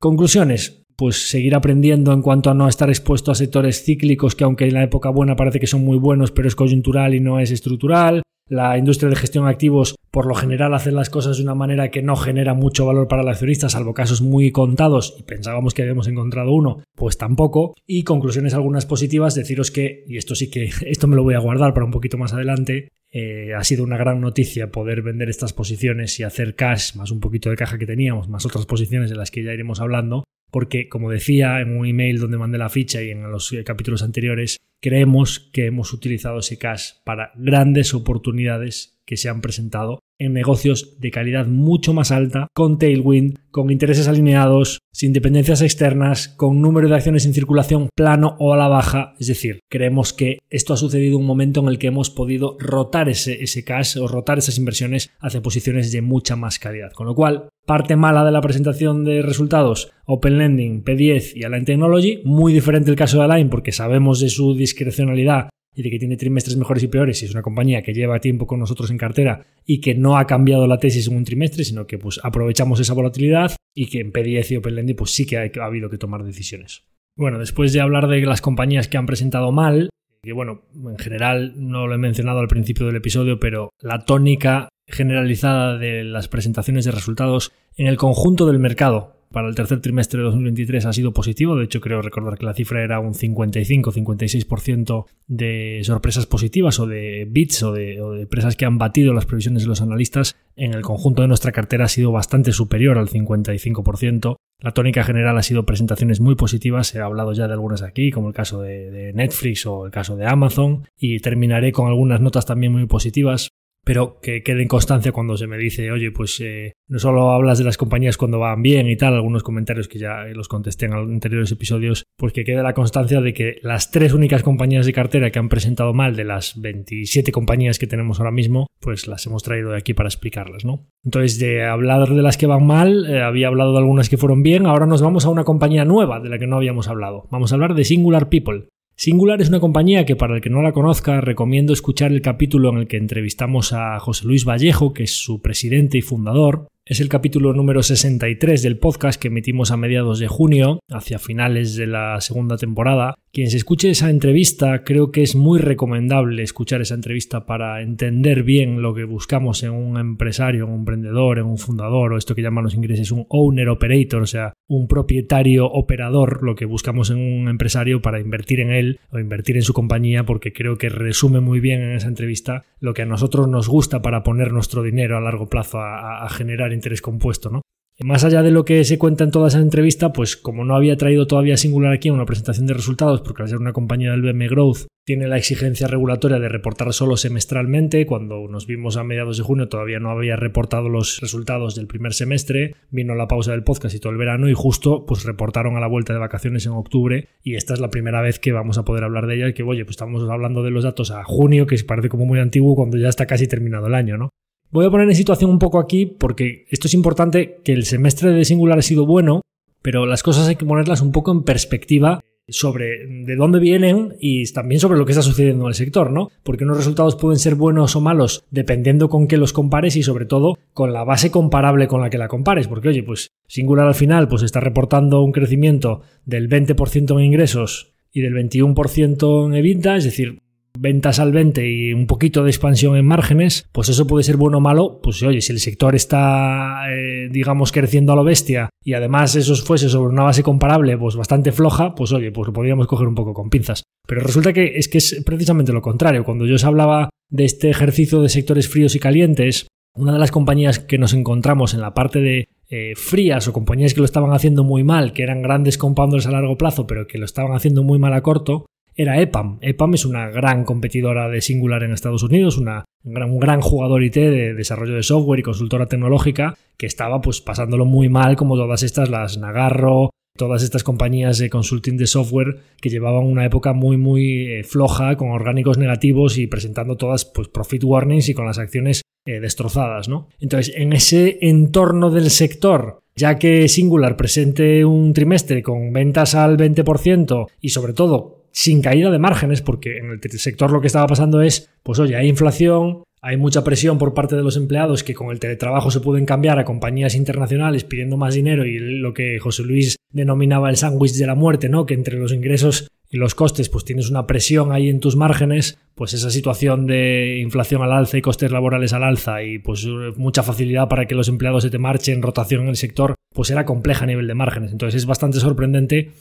Conclusiones, pues seguir aprendiendo en cuanto a no estar expuesto a sectores cíclicos que aunque en la época buena parece que son muy buenos, pero es coyuntural y no es estructural. La industria de gestión de activos por lo general hace las cosas de una manera que no genera mucho valor para el accionista, salvo casos muy contados y pensábamos que habíamos encontrado uno, pues tampoco. Y conclusiones algunas positivas, deciros que, y esto sí que, esto me lo voy a guardar para un poquito más adelante, eh, ha sido una gran noticia poder vender estas posiciones y hacer cash más un poquito de caja que teníamos, más otras posiciones de las que ya iremos hablando, porque como decía en un email donde mandé la ficha y en los eh, capítulos anteriores, creemos que hemos utilizado ese cash para grandes oportunidades que se han presentado en negocios de calidad mucho más alta, con tailwind, con intereses alineados, sin dependencias externas, con número de acciones en circulación plano o a la baja. Es decir, creemos que esto ha sucedido en un momento en el que hemos podido rotar ese, ese cash o rotar esas inversiones hacia posiciones de mucha más calidad. Con lo cual, parte mala de la presentación de resultados, Open Lending, P10 y Align Technology, muy diferente el caso de Align porque sabemos de su discrecionalidad y de que tiene trimestres mejores y peores y es una compañía que lleva tiempo con nosotros en cartera y que no ha cambiado la tesis en un trimestre, sino que pues aprovechamos esa volatilidad y que en P10 y OpenLending pues sí que ha, habido que tomar decisiones. Bueno, después de hablar de las compañías que han presentado mal, que bueno, en general no lo he mencionado al principio del episodio, pero la tónica generalizada de las presentaciones de resultados en el conjunto del mercado para el tercer trimestre de 2023 ha sido positivo. De hecho, creo recordar que la cifra era un 55-56% de sorpresas positivas o de bits o de, o de, empresas que han batido las previsiones de los analistas. En el conjunto de nuestra cartera ha sido bastante superior al 55%. La tónica general ha sido presentaciones muy positivas. He hablado ya de algunas aquí, como el caso de Netflix o el caso de Amazon. Y terminaré con algunas notas también muy positivas pero que quede en constancia cuando se me dice, oye, pues eh, no solo hablas de las compañías cuando van bien y tal, algunos comentarios que ya los contesté en anteriores episodios, pues que quede la constancia de que las tres únicas compañías de cartera que han presentado mal de las 27 compañías que tenemos ahora mismo, pues las hemos traído de aquí para explicarlas, ¿no? Entonces, de hablar de las que van mal, eh, había hablado de algunas que fueron bien, ahora nos vamos a una compañía nueva de la que no habíamos hablado. Vamos a hablar de Singular People. Singular es una compañía que para el que no la conozca recomiendo escuchar el capítulo en el que entrevistamos a José Luis Vallejo, que es su presidente y fundador, es el capítulo número 63 del podcast que emitimos a mediados de junio, hacia finales de la segunda temporada. Quien se escuche esa entrevista, creo que es muy recomendable escuchar esa entrevista para entender bien lo que buscamos en un empresario, en un emprendedor, en un fundador, o esto que llaman los ingleses un owner operator, o sea, un propietario operador, lo que buscamos en un empresario para invertir en él o invertir en su compañía, porque creo que resume muy bien en esa entrevista lo que a nosotros nos gusta para poner nuestro dinero a largo plazo a, a generar interés compuesto, ¿no? Más allá de lo que se cuenta en toda esa entrevista, pues como no había traído todavía Singular aquí una presentación de resultados, porque al ser una compañía del BM Growth tiene la exigencia regulatoria de reportar solo semestralmente, cuando nos vimos a mediados de junio todavía no había reportado los resultados del primer semestre, vino la pausa del podcast y todo el verano y justo pues reportaron a la vuelta de vacaciones en octubre y esta es la primera vez que vamos a poder hablar de ella y que oye, pues estamos hablando de los datos a junio, que parece como muy antiguo cuando ya está casi terminado el año, ¿no? Voy a poner en situación un poco aquí porque esto es importante que el semestre de Singular ha sido bueno, pero las cosas hay que ponerlas un poco en perspectiva sobre de dónde vienen y también sobre lo que está sucediendo en el sector, ¿no? Porque unos resultados pueden ser buenos o malos dependiendo con qué los compares y sobre todo con la base comparable con la que la compares, porque oye, pues Singular al final pues está reportando un crecimiento del 20% en ingresos y del 21% en EBITDA, es decir, ventas al 20 y un poquito de expansión en márgenes, pues eso puede ser bueno o malo. Pues oye, si el sector está, eh, digamos, creciendo a lo bestia y además eso fuese sobre una base comparable, pues bastante floja, pues oye, pues lo podríamos coger un poco con pinzas. Pero resulta que es que es precisamente lo contrario. Cuando yo os hablaba de este ejercicio de sectores fríos y calientes, una de las compañías que nos encontramos en la parte de eh, frías o compañías que lo estaban haciendo muy mal, que eran grandes compounders a largo plazo, pero que lo estaban haciendo muy mal a corto, era EPAM. EPAM es una gran competidora de Singular en Estados Unidos, una, un, gran, jugador IT de desarrollo de software y consultora tecnológica que estaba pues pasándolo muy mal como todas estas, las Nagarro, todas estas compañías de consulting de software que llevaban una época muy muy eh, floja con orgánicos negativos y presentando todas pues profit warnings y con las acciones eh, destrozadas, ¿no? Entonces, en ese entorno del sector ya que Singular presente un trimestre con ventas al 20% y sobre todo sin caída de márgenes, porque en el sector lo que estaba pasando es, pues oye, hay inflación, hay mucha presión por parte de los empleados que con el teletrabajo se pueden cambiar a compañías internacionales pidiendo más dinero y lo que José Luis denominaba el sándwich de la muerte, ¿no? Que entre los ingresos y los costes pues tienes una presión ahí en tus márgenes, pues esa situación de inflación al alza y costes laborales al alza y pues mucha facilidad para que los empleados se te marchen, rotación en el sector, pues era compleja a nivel de márgenes. Entonces es bastante sorprendente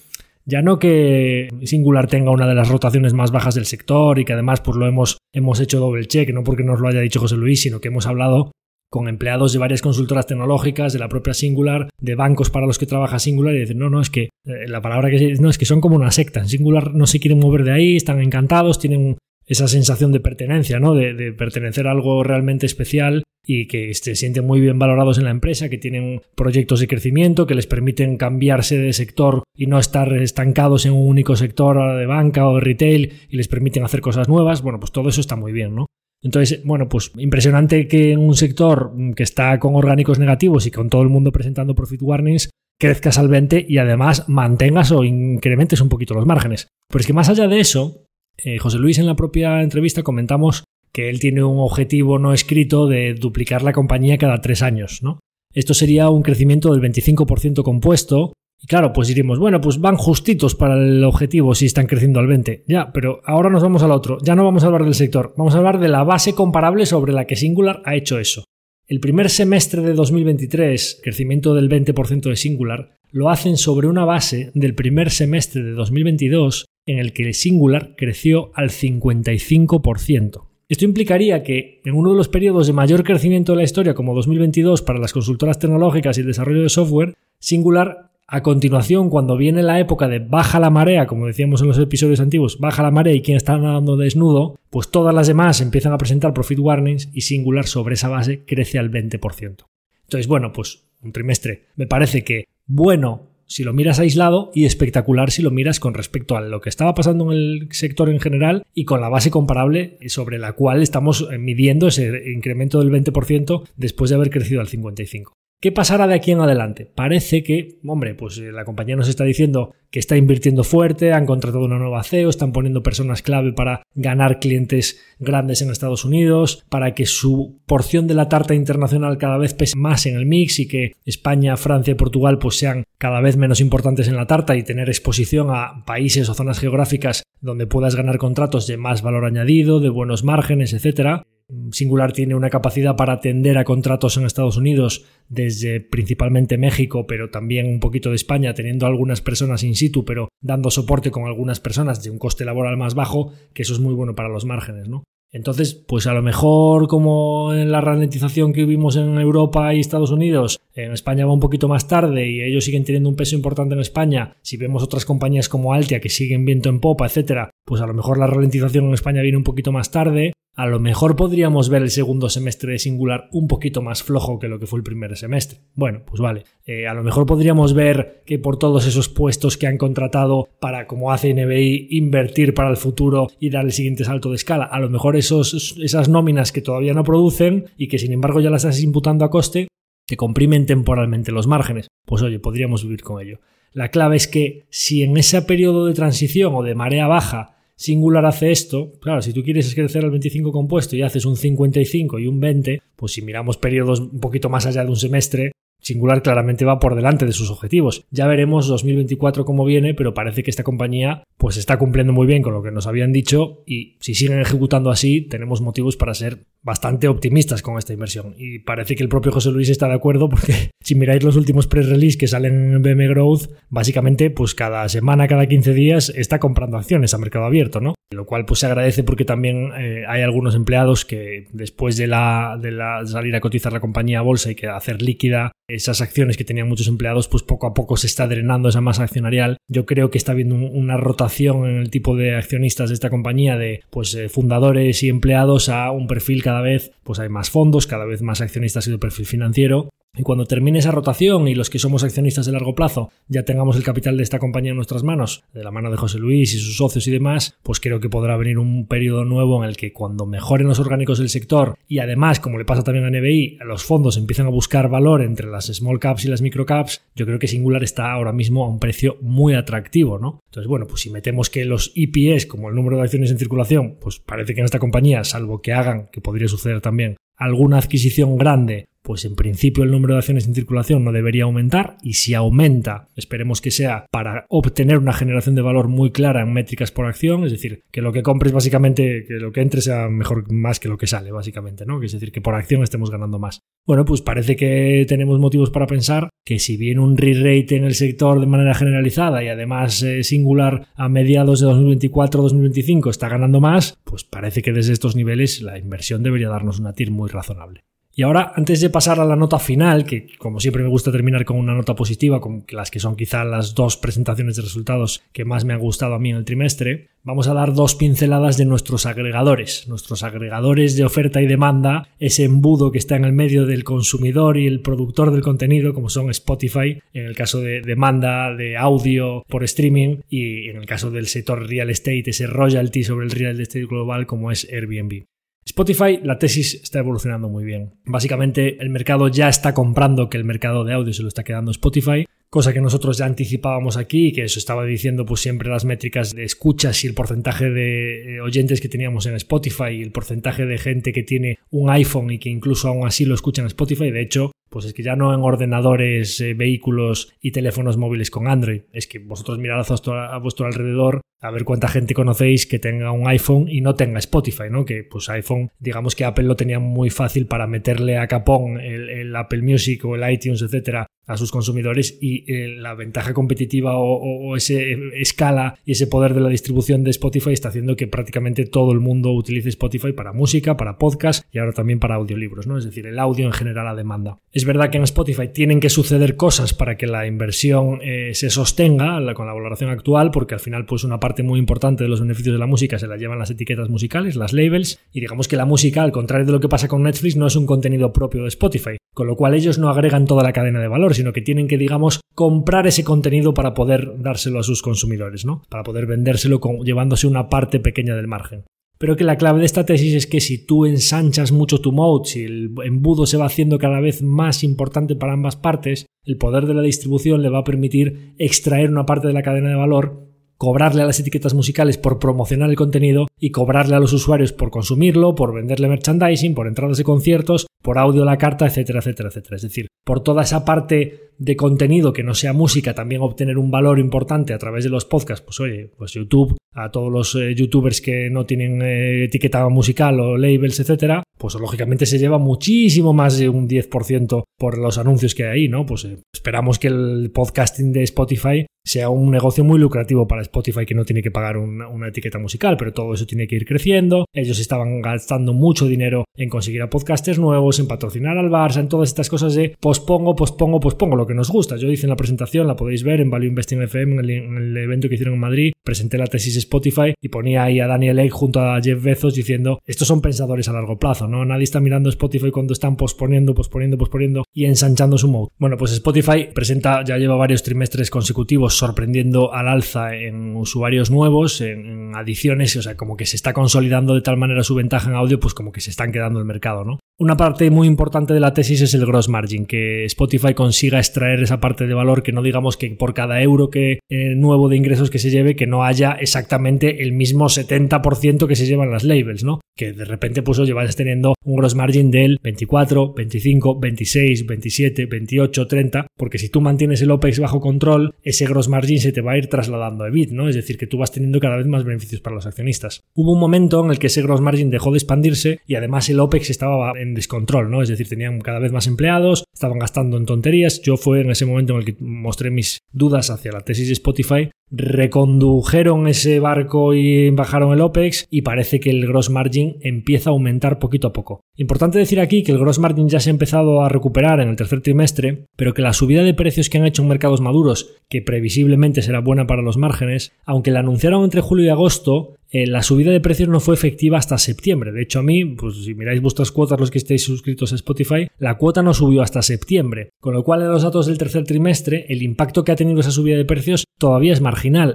ya no que Singular tenga una de las rotaciones más bajas del sector y que además pues lo hemos, hemos hecho doble check, no porque nos lo haya dicho José Luis, sino que hemos hablado con empleados de varias consultoras tecnológicas, de la propia Singular, de bancos para los que trabaja Singular y dicen, no, no, es que eh, la palabra que no es que son como una secta. Singular no se quieren mover de ahí, están encantados, tienen esa sensación de pertenencia, ¿no? De, pertenecer a algo realmente especial y que se sienten muy bien valorados en la empresa, que tienen proyectos de crecimiento, que les permiten cambiarse de sector y no estar estancados en un único sector de banca o de retail y les permiten hacer cosas nuevas. Bueno, pues todo eso está muy bien, ¿no? Entonces, bueno, pues impresionante que en un sector que está con orgánicos negativos y con todo el mundo presentando profit warnings, crezcas al 20 y además mantengas o incrementes un poquito los márgenes. Pero es que más allá de eso, eh, José Luis en la propia entrevista comentamos que él tiene un objetivo no escrito de duplicar la compañía cada tres años, ¿no? Esto sería un crecimiento del 25% compuesto. Y claro, pues diríamos, bueno, pues van justitos para el objetivo si están creciendo al 20. Ya, pero ahora nos vamos al otro. Ya no vamos a hablar del sector, vamos a hablar de la base comparable sobre la que Singular ha hecho eso. El primer semestre de 2023, crecimiento del 20% de Singular, lo hacen sobre una base del primer semestre de 2022 en el que el Singular creció al 55%. Esto implicaría que en uno de los periodos de mayor crecimiento de la historia, como 2022 para las consultoras tecnológicas y el desarrollo de software, Singular, a continuación, cuando viene la época de baja la marea, como decíamos en los episodios antiguos, baja la marea y quien está nadando desnudo, pues todas las demás empiezan a presentar profit warnings y Singular sobre esa base crece al 20%. Entonces, bueno, pues un trimestre me parece que bueno si lo miras aislado y espectacular si lo miras con respecto a lo que estaba pasando en el sector en general y con la base comparable sobre la cual estamos midiendo ese incremento del 20% después de haber crecido al 55%. ¿Qué pasará de aquí en adelante? Parece que, hombre, pues eh, la compañía nos está diciendo que está invirtiendo fuerte, han contratado una nueva CEO, están poniendo personas clave para ganar clientes grandes en Estados Unidos, para que su porción de la tarta internacional cada vez pese más en el mix y que España, Francia y Portugal pues sean cada vez menos importantes en la tarta y tener exposición a países o zonas geográficas donde puedas ganar contratos de más valor añadido, de buenos márgenes, etcétera. Singular tiene una capacidad para atender a contratos en Estados Unidos desde principalmente México, pero también un poquito de España, teniendo algunas personas in pero dando soporte con algunas personas de un coste laboral más bajo, que eso es muy bueno para los márgenes, ¿no? Entonces, pues a lo mejor como en la ralentización que vimos en Europa y Estados Unidos, en España va un poquito más tarde y ellos siguen teniendo un peso importante en España, si vemos otras compañías como Altia que siguen viento en popa, etcétera, pues a lo mejor la ralentización en España viene un poquito más tarde, a lo mejor podríamos ver el segundo semestre de Singular un poquito más flojo que lo que fue el primer semestre. Bueno, pues vale. Eh, a lo mejor podríamos ver que por todos esos puestos que han contratado para, como hace NBI, invertir para el futuro y dar el siguiente salto de escala, a lo mejor esos, esas nóminas que todavía no producen y que sin embargo ya las estás imputando a coste, te comprimen temporalmente los márgenes. Pues oye, podríamos vivir con ello. La clave es que si en ese periodo de transición o de marea baja Singular hace esto, claro, si tú quieres crecer al 25 compuesto y haces un 55 y un 20, pues si miramos periodos un poquito más allá de un semestre, Singular claramente va por delante de sus objetivos. Ya veremos 2024 cómo viene, pero parece que esta compañía pues está cumpliendo muy bien con lo que nos habían dicho y si siguen ejecutando así tenemos motivos para ser bastante optimistas con esta inversión. Y parece que el propio José Luis está de acuerdo porque si miráis los últimos press-release que salen en BM Growth, básicamente pues cada semana, cada 15 días está comprando acciones a mercado abierto, ¿no? Lo cual pues se agradece porque también eh, hay algunos empleados que después de la, de la salir a cotizar la compañía a bolsa y que hacer líquida esas acciones que tenían muchos empleados, pues poco a poco se está drenando esa masa accionarial. Yo creo que está habiendo una rotación en el tipo de accionistas de esta compañía de pues eh, fundadores y empleados a un perfil cada vez, pues hay más fondos, cada vez más accionistas y de perfil financiero y cuando termine esa rotación y los que somos accionistas de largo plazo ya tengamos el capital de esta compañía en nuestras manos, de la mano de José Luis y sus socios y demás, pues creo que podrá venir un periodo nuevo en el que cuando mejoren los orgánicos del sector y además, como le pasa también a NBI, los fondos empiezan a buscar valor entre las small caps y las micro caps, yo creo que Singular está ahora mismo a un precio muy atractivo, ¿no? Entonces, bueno, pues si metemos que los EPS, como el número de acciones en circulación, pues parece que en esta compañía, salvo que hagan, que podría suceder también, alguna adquisición grande pues en principio el número de acciones en circulación no debería aumentar y si aumenta, esperemos que sea para obtener una generación de valor muy clara en métricas por acción, es decir, que lo que compres básicamente, que lo que entre sea mejor más que lo que sale, básicamente, ¿no? Es decir, que por acción estemos ganando más. Bueno, pues parece que tenemos motivos para pensar que si bien un re-rate en el sector de manera generalizada y además eh, singular a mediados de 2024-2025 está ganando más, pues parece que desde estos niveles la inversión debería darnos una TIR muy razonable. Y ahora, antes de pasar a la nota final, que como siempre me gusta terminar con una nota positiva, con las que son quizá las dos presentaciones de resultados que más me han gustado a mí en el trimestre, vamos a dar dos pinceladas de nuestros agregadores, nuestros agregadores de oferta y demanda, ese embudo que está en el medio del consumidor y el productor del contenido, como son Spotify, en el caso de demanda de audio por streaming, y en el caso del sector real estate, ese royalty sobre el real estate global como es Airbnb. Spotify, la tesis está evolucionando muy bien. Básicamente, el mercado ya está comprando que el mercado de audio se lo está quedando Spotify, cosa que nosotros ya anticipábamos aquí y que eso estaba diciendo pues siempre las métricas de escuchas y el porcentaje de eh, oyentes que teníamos en Spotify y el porcentaje de gente que tiene un iPhone y que incluso aún así lo escucha en Spotify. De hecho, pues es que ya no en ordenadores, eh, vehículos y teléfonos móviles con Android. Es que vosotros mirad a vuestro alrededor a ver cuánta gente conocéis que tenga un iPhone y no tenga Spotify, ¿no? Que pues iPhone, digamos que Apple lo tenía muy fácil para meterle a capón el, Apple Music o el iTunes, etcétera, a sus consumidores y eh, la ventaja competitiva o, ese escala y ese poder de la distribución de Spotify está haciendo que prácticamente todo el mundo utilice Spotify para música, para podcast y ahora también para audiolibros, ¿no? Es decir, el audio en general a demanda. Es verdad que en Spotify tienen que suceder cosas para que la inversión eh, se sostenga con la valoración actual porque al final pues una parte muy importante de los beneficios de la música se la llevan las etiquetas musicales, las labels, y digamos que la música, al contrario de lo que pasa con Netflix, no es un contenido propio de Spotify, con lo cual ellos no agregan toda la cadena de valor, sino que tienen que, digamos, comprar ese contenido para poder dárselo a sus consumidores, ¿no? Para poder vendérselo llevándose una parte pequeña del margen pero que la clave de esta tesis es que si tú ensanchas mucho tu mode, si el embudo se va haciendo cada vez más importante para ambas partes, el poder de la distribución le va a permitir extraer una parte de la cadena de valor cobrarle a las etiquetas musicales por promocionar el contenido y cobrarle a los usuarios por consumirlo, por venderle merchandising, por entradas de conciertos, por audio a la carta, etcétera, etcétera, etcétera. Es decir, por toda esa parte de contenido que no sea música, también obtener un valor importante a través de los podcasts, pues oye, pues YouTube, a todos los eh, youtubers que no tienen eh, etiqueta musical o labels, etcétera, pues lógicamente se lleva muchísimo más de un 10% por los anuncios que hay ahí, ¿no? Pues eh, esperamos que el podcasting de Spotify sea un negocio muy lucrativo para Spotify que no tiene que pagar una, etiqueta musical, pero todo eso tiene que ir creciendo. Ellos estaban gastando mucho dinero en conseguir a podcasters nuevos, en patrocinar al Barça, en todas estas cosas de pospongo, pospongo, pospongo, lo que nos gusta. Yo hice en la presentación, la podéis ver en Value Investing FM, en el, evento que hicieron en Madrid, presenté la tesis Spotify y ponía ahí a Daniel Egg junto a Jeff Bezos diciendo, estos son pensadores a largo plazo, ¿no? Nadie está mirando Spotify cuando están posponiendo, posponiendo, posponiendo y ensanchando su mode. Bueno, pues Spotify presenta, ya lleva varios trimestres consecutivos sorprendiendo al alza en usuarios nuevos, en adiciones, o sea, como que se está consolidando de tal manera su ventaja en audio, pues como que se están quedando el mercado, ¿no? Una parte muy importante de la tesis es el gross margin, que Spotify consiga extraer esa parte de valor, que no digamos que por cada euro que, eh, nuevo de ingresos que se lleve, que no haya exactamente el mismo 70% que se llevan las labels, ¿no? Que de repente pues oye, teniendo un gross margin del 24, 25, 26, 27, 28, 30, porque si tú mantienes el OPEX bajo control, ese gross margin se te va a ir trasladando a EBIT, ¿no? Es decir, que tú vas teniendo cada vez más beneficios para los accionistas. Hubo un momento en el que ese gross margin dejó de expandirse y además el OPEX estaba en descontrol, ¿no? Es decir, tenían cada vez más empleados, estaban gastando en tonterías. Yo fue en ese momento en el que mostré mis dudas hacia la tesis de Spotify recondujeron ese barco y bajaron el OPEX y parece que el gross margin empieza a aumentar poquito a poco. Importante decir aquí que el gross margin ya se ha empezado a recuperar en el tercer trimestre, pero que la subida de precios que han hecho en mercados maduros, que previsiblemente será buena para los márgenes, aunque la anunciaron entre julio y agosto, eh, la subida de precios no fue efectiva hasta septiembre. De hecho, a mí, pues si miráis vuestras cuotas los que estéis suscritos a Spotify, la cuota no subió hasta septiembre. Con lo cual, en los datos del tercer trimestre, el impacto que ha tenido esa subida de precios todavía es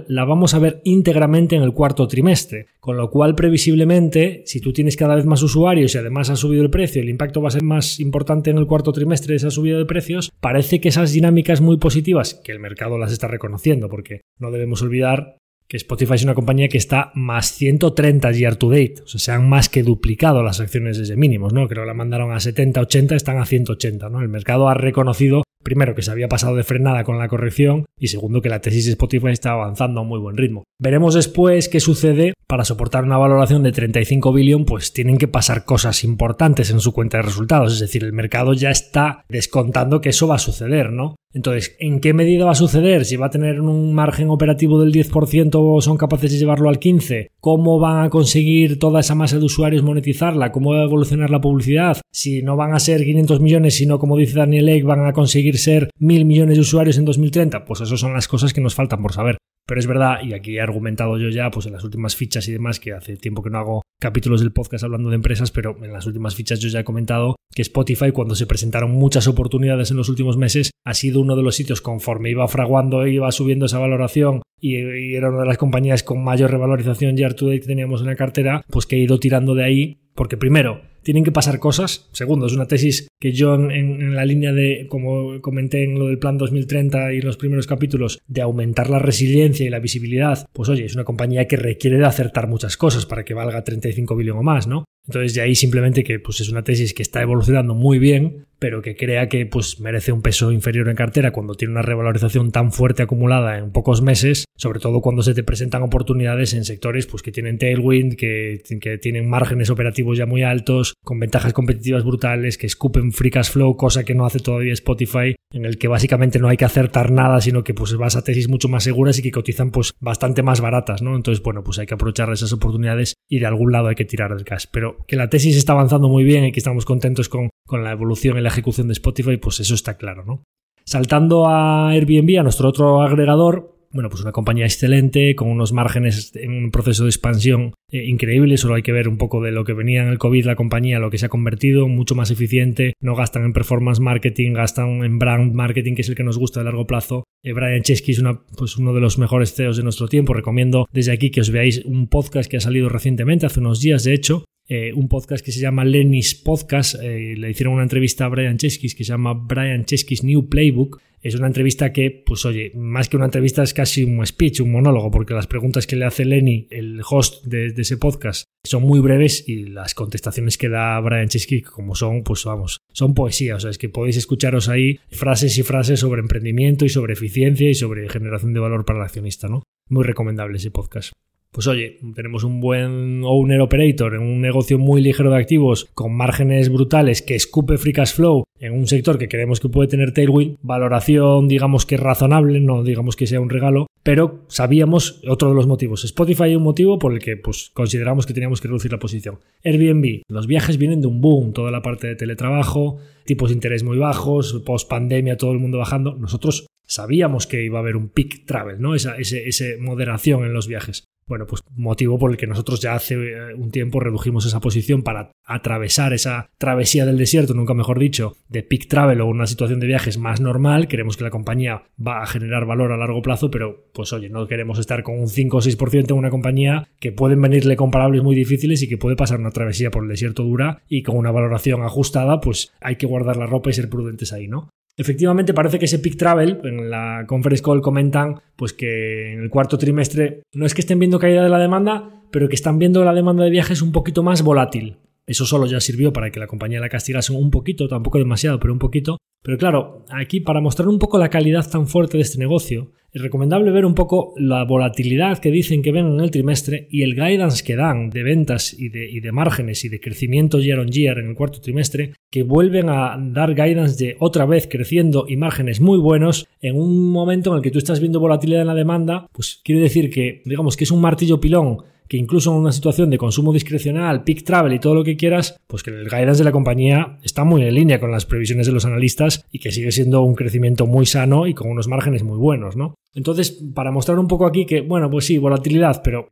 La vamos a ver íntegramente en el cuarto trimestre. Con lo cual, previsiblemente, si tú tienes cada vez más usuarios y además ha subido el precio, el impacto va a ser más importante en el cuarto trimestre de esa subida de precios, parece que esas dinámicas muy positivas, que el mercado las está reconociendo, porque no debemos olvidar que Spotify es una compañía que está más 130 year to date, o sea, se han más que duplicado las acciones desde mínimos, ¿no? Creo que la mandaron a 70, 80, están a 180, ¿no? El mercado ha reconocido primero que se había pasado de frenada con la corrección y segundo que la tesis de Spotify está avanzando a muy buen ritmo. Veremos después qué sucede para soportar una valoración de 35 billón, pues tienen que pasar cosas importantes en su cuenta de resultados, es decir, el mercado ya está descontando que eso va a suceder, ¿no? Entonces, ¿en qué medida va a suceder? Si va a tener un margen operativo del 10% o son capaces de llevarlo al 15%, ¿cómo van a conseguir toda esa masa de usuarios monetizarla? ¿Cómo va a evolucionar la publicidad? Si no van a ser 500 millones, sino como dice Daniel Ek, van a conseguir ser mil millones de usuarios en 2030, pues esas son las cosas que nos faltan por saber. Pero es verdad, y aquí he argumentado yo ya, pues en las últimas fichas y demás, que hace tiempo que no hago capítulos del podcast hablando de empresas, pero en las últimas fichas yo ya he comentado que Spotify, cuando se presentaron muchas oportunidades en los últimos meses, ha sido uno de los sitios conforme iba fraguando iba subiendo esa valoración y, era una de las compañías con mayor revalorización year to que teníamos en la cartera, pues que he ido tirando de ahí, porque primero, tienen que pasar cosas. Segundo, es una tesis que yo en, la línea de, como comenté en lo del plan 2030 y en los primeros capítulos, de aumentar la resiliencia y la visibilidad, pues oye, es una compañía que requiere de acertar muchas cosas para que valga 35 billones o más, ¿no? Entonces de ahí simplemente que pues es una tesis que está evolucionando muy bien, pero que crea que pues merece un peso inferior en cartera cuando tiene una revalorización tan fuerte acumulada en pocos meses, sobre todo cuando se te presentan oportunidades en sectores pues que tienen tailwind, que, que tienen márgenes operativos ya muy altos, con ventajas competitivas brutales, que escupen free cash flow, cosa que no hace todavía Spotify, en el que básicamente no hay que acertar nada, sino que pues vas a tesis mucho más seguras y que cotizan pues bastante más baratas, ¿no? Entonces, bueno, pues hay que aprovechar esas oportunidades y de algún lado hay que tirar del cash. Pero que la tesis está avanzando muy bien y que estamos contentos con, con la evolución y la ejecución de Spotify, pues eso está claro, ¿no? Saltando a Airbnb, a nuestro otro agregador, bueno, pues una compañía excelente, con unos márgenes en un proceso de expansión eh, increíble. Solo hay que ver un poco de lo que venía en el COVID la compañía, lo que se ha convertido, mucho más eficiente. No gastan en performance marketing, gastan en brand marketing, que es el que nos gusta a largo plazo. Eh, Brian Chesky es una, pues uno de los mejores CEOs de nuestro tiempo. Recomiendo desde aquí que os veáis un podcast que ha salido recientemente, hace unos días de hecho, eh, un podcast que se llama Lenny's Podcast. le hicieron una entrevista a Brian Chesky que se llama Brian Chesky's New Playbook es una entrevista que, pues oye, más que una entrevista es casi un speech, un monólogo, porque las preguntas que le hace Lenny, el host de, ese podcast, son muy breves y las contestaciones que da Brian Chesky, como son, pues vamos, son poesía. O sea, es que podéis escucharos ahí frases y frases sobre emprendimiento y sobre eficiencia y sobre generación de valor para el accionista, ¿no? Muy recomendable ese podcast pues oye, tenemos un buen owner operator en un negocio muy ligero de activos con márgenes brutales que escupe free cash flow en un sector que creemos que puede tener tailwind, valoración digamos que razonable, no digamos que sea un regalo, pero sabíamos otro de los motivos. Spotify un motivo por el que pues, consideramos que teníamos que reducir la posición. Airbnb, los viajes vienen de un boom, toda la parte de teletrabajo, tipos de interés muy bajos, post pandemia todo el mundo bajando. Nosotros sabíamos que iba a haber un peak travel, ¿no? Esa, ese moderación en los viajes. Bueno, pues motivo por el que nosotros ya hace eh, un tiempo redujimos esa posición para atravesar esa travesía del desierto, nunca mejor dicho, de peak travel o una situación de viajes más normal. Queremos que la compañía va a generar valor a largo plazo, pero pues oye, no queremos estar con un 5 o 6% en una compañía que pueden venirle comparables muy difíciles y que puede pasar una travesía por el desierto dura y con una valoración ajustada, pues hay que guardar la ropa y ser prudentes ahí, ¿no? Efectivamente, parece que ese peak travel, en la conference call comentan pues que en el cuarto trimestre no es que estén viendo caída de la demanda, pero que están viendo la demanda de viajes un poquito más volátil. Eso solo ya sirvió para que la compañía la castigase un poquito, tampoco demasiado, pero un poquito. Pero claro, aquí para mostrar un poco la calidad tan fuerte de este negocio, Es recomendable ver un poco la volatilidad que dicen que ven en el trimestre y el guidance que dan de ventas y de, y de márgenes y de crecimiento year on year en el cuarto trimestre, que vuelven a dar guidance de otra vez creciendo y márgenes muy buenos en un momento en el que tú estás viendo volatilidad en la demanda, pues quiere decir que, digamos que es un martillo pilón que incluso en una situación de consumo discrecional, peak travel y todo lo que quieras, pues que el guidance de la compañía está muy en línea con las previsiones de los analistas y que sigue siendo un crecimiento muy sano y con unos márgenes muy buenos, ¿no? Entonces, para mostrar un poco aquí que, bueno, pues sí, volatilidad, pero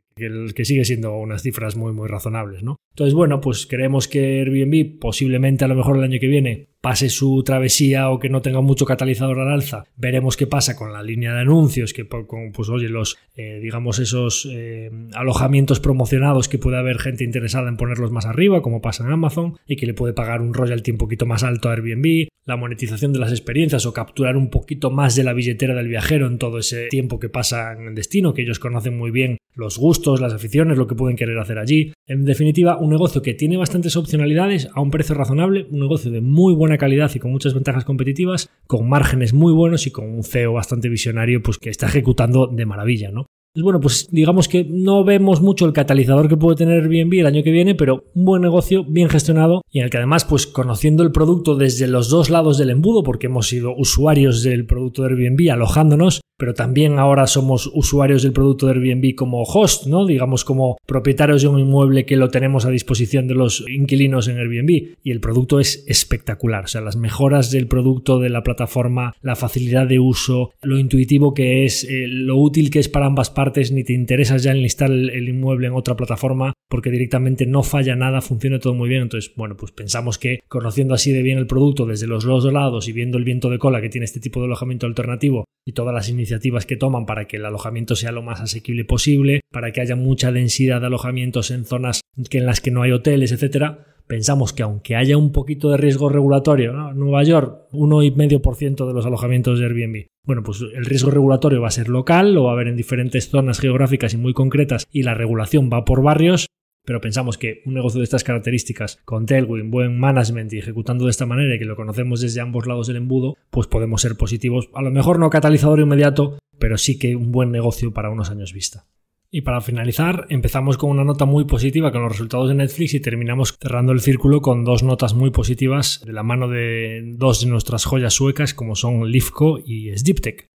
que, sigue siendo unas cifras muy, muy razonables, ¿no? Entonces, bueno, pues creemos que Airbnb posiblemente a lo mejor el año que viene pase su travesía o que no tenga mucho catalizador al alza. Veremos qué pasa con la línea de anuncios, que con, pues oye, los, eh, digamos, esos eh, alojamientos promocionados que puede haber gente interesada en ponerlos más arriba, como pasa en Amazon, y que le puede pagar un royalty un poquito más alto a Airbnb, la monetización de las experiencias o capturar un poquito más de la billetera del viajero en todo ese tiempo que pasa en el destino, que ellos conocen muy bien los gustos, las aficiones, lo que pueden querer hacer allí. En definitiva, un negocio que tiene bastantes opcionalidades a un precio razonable, un negocio de muy buena calidad y con muchas ventajas competitivas, con márgenes muy buenos y con un CEO bastante visionario, pues que está ejecutando de maravilla, ¿no? Bueno, pues digamos que no vemos mucho el catalizador que puede tener Airbnb el año que viene, pero un buen negocio, bien gestionado y en el que además, pues conociendo el producto desde los dos lados del embudo, porque hemos sido usuarios del producto de Airbnb alojándonos, pero también ahora somos usuarios del producto de Airbnb como host, ¿no? Digamos como propietarios de un inmueble que lo tenemos a disposición de los inquilinos en Airbnb. Y el producto es espectacular, o sea, las mejoras del producto de la plataforma, la facilidad de uso, lo intuitivo que es, eh, lo útil que es para ambas partes, ni te interesas ya en listar el, inmueble en otra plataforma porque directamente no falla nada, funciona todo muy bien, entonces, bueno, pues pensamos que conociendo así de bien el producto desde los dos lados y viendo el viento de cola que tiene este tipo de alojamiento alternativo y todas las iniciativas iniciativas que toman para que el alojamiento sea lo más asequible posible, para que haya mucha densidad de alojamientos en zonas en las que no hay hoteles, etcétera, pensamos que aunque haya un poquito de riesgo regulatorio, en Nueva York, 1,5% de los alojamientos de Airbnb. Bueno, pues el riesgo regulatorio va a ser local, lo va a haber en diferentes zonas geográficas y muy concretas y la regulación va por barrios, pero pensamos que un negocio de estas características, con Tailwind, buen management y ejecutando de esta manera y que lo conocemos desde ambos lados del embudo, pues podemos ser positivos. A lo mejor no catalizador inmediato, pero sí que un buen negocio para unos años vista. Y para finalizar, empezamos con una nota muy positiva con los resultados de Netflix y terminamos cerrando el círculo con dos notas muy positivas de la mano de dos de nuestras joyas suecas como son Lifco y Sdiptech.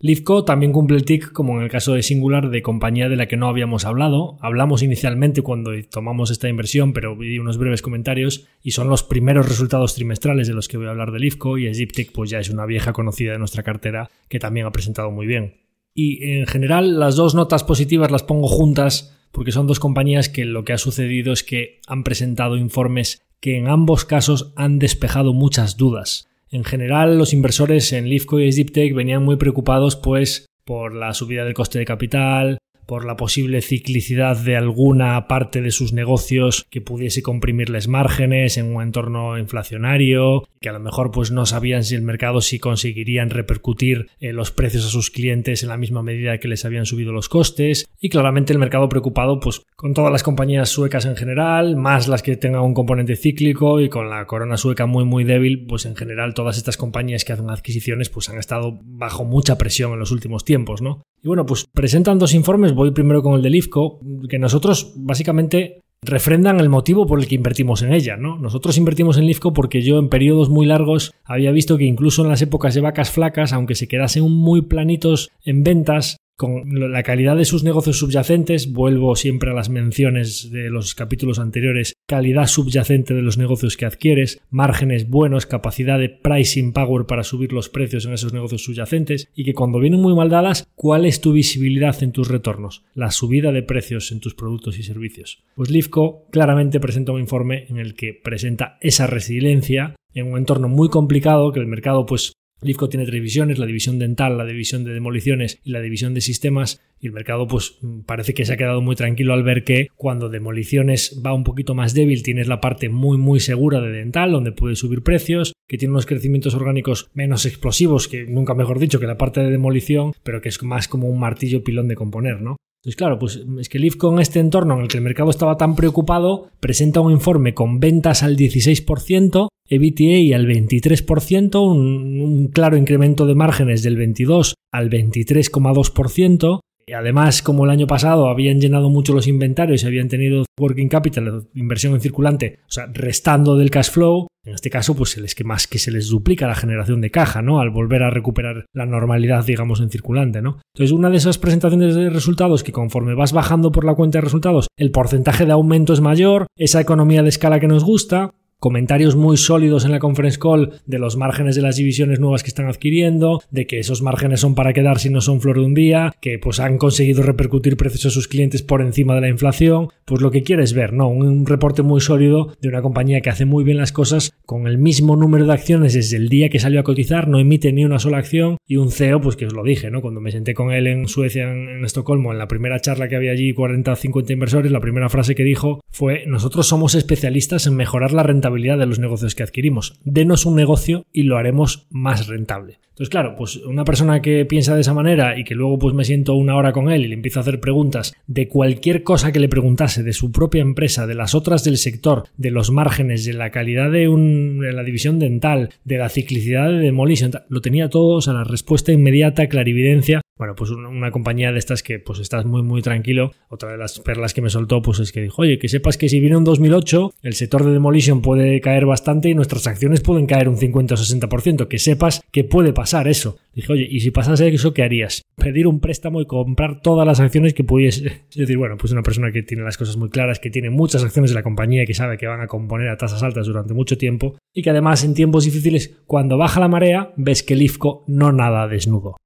Livco también cumple el TIC como en el caso de Singular de compañía de la que no habíamos hablado. Hablamos inicialmente cuando tomamos esta inversión, pero vi unos breves comentarios y son los primeros resultados trimestrales de los que voy a hablar de Livco y Egyptic pues ya es una vieja conocida de nuestra cartera que también ha presentado muy bien. Y en general las dos notas positivas las pongo juntas porque son dos compañías que lo que ha sucedido es que han presentado informes que en ambos casos han despejado muchas dudas. En general, los inversores en Lifco y SDipTech venían muy preocupados pues por la subida del coste de capital, por la posible ciclicidad de alguna parte de sus negocios que pudiese comprimirles márgenes en un entorno inflacionario, que a lo mejor pues no sabían si el mercado si conseguirían repercutir eh, los precios a sus clientes en la misma medida que les habían subido los costes y claramente el mercado preocupado pues con todas las compañías suecas en general, más las que tengan un componente cíclico y con la corona sueca muy muy débil, pues en general todas estas compañías que hacen adquisiciones pues han estado bajo mucha presión en los últimos tiempos, ¿no? Y bueno, pues presentan dos informes, voy primero con el de IFCO, que nosotros básicamente refrendan el motivo por el que invertimos en ella, ¿no? Nosotros invertimos en Lifco porque yo en periodos muy largos había visto que incluso en las épocas de vacas flacas, aunque se quedasen muy planitos en ventas, con la calidad de sus negocios subyacentes, vuelvo siempre a las menciones de los capítulos anteriores, calidad subyacente de los negocios que adquieres, márgenes buenos, capacidad de pricing power para subir los precios en esos negocios subyacentes y que cuando vienen muy mal dadas, ¿cuál es tu visibilidad en tus retornos? La subida de precios en tus productos y servicios. Pues Lifco claramente presenta un informe en el que presenta esa resiliencia en un entorno muy complicado que el mercado pues Lifco tiene tres divisiones, la división dental, la división de demoliciones y la división de sistemas y el mercado pues parece que se ha quedado muy tranquilo al ver que cuando demoliciones va un poquito más débil tienes la parte muy muy segura de dental donde puedes subir precios, que tiene unos crecimientos orgánicos menos explosivos que nunca mejor dicho que la parte de demolición, pero que es más como un martillo pilón de componer, ¿no? Entonces, claro, pues es que Lifco en este entorno en el que el mercado estaba tan preocupado, presenta un informe con ventas al 16%, EBITDA al 23%, un, un claro incremento de márgenes del 22% al 23,2%. Y además, como el año pasado habían llenado mucho los inventarios y habían tenido working capital, inversión en circulante, o sea, restando del cash flow, en este caso, pues es que más que se les duplica la generación de caja, ¿no? Al volver a recuperar la normalidad, digamos, en circulante, ¿no? Entonces, una de esas presentaciones de resultados que conforme vas bajando por la cuenta de resultados, el porcentaje de aumento es mayor, esa economía de escala que nos gusta, comentarios muy sólidos en la conference call de los márgenes de las divisiones nuevas que están adquiriendo, de que esos márgenes son para quedar si no son flor de un día, que pues han conseguido repercutir precios a sus clientes por encima de la inflación, pues lo que quieres ver, ¿no? Un reporte muy sólido de una compañía que hace muy bien las cosas con el mismo número de acciones desde el día que salió a cotizar, no emite ni una sola acción y un CEO, pues que os lo dije, ¿no? Cuando me senté con él en Suecia, en, Estocolmo, en la primera charla que había allí, 40 o 50 inversores, la primera frase que dijo fue, nosotros somos especialistas en mejorar la rentabilidad de los negocios que adquirimos. Denos un negocio y lo haremos más rentable. Entonces, claro, pues una persona que piensa de esa manera y que luego pues me siento una hora con él y le empiezo a hacer preguntas de cualquier cosa que le preguntase de su propia empresa, de las otras del sector, de los márgenes, de la calidad de, un, de la división dental, de la ciclicidad de Demolition, lo tenía todo, o sea, la respuesta inmediata, clarividencia, bueno, pues una, compañía de estas que pues estás muy muy tranquilo. Otra de las perlas que me soltó pues es que dijo, oye, que sepas que si viene un 2008, el sector de demolition puede caer bastante y nuestras acciones pueden caer un 50 o 60%. Que sepas que puede pasar eso. Dije, oye, ¿y si pasase eso, qué harías? Pedir un préstamo y comprar todas las acciones que pudiese. Es decir, bueno, pues una persona que tiene las cosas muy claras, que tiene muchas acciones de la compañía que sabe que van a componer a tasas altas durante mucho tiempo y que además en tiempos difíciles, cuando baja la marea, ves que el IFCO no nada desnudo.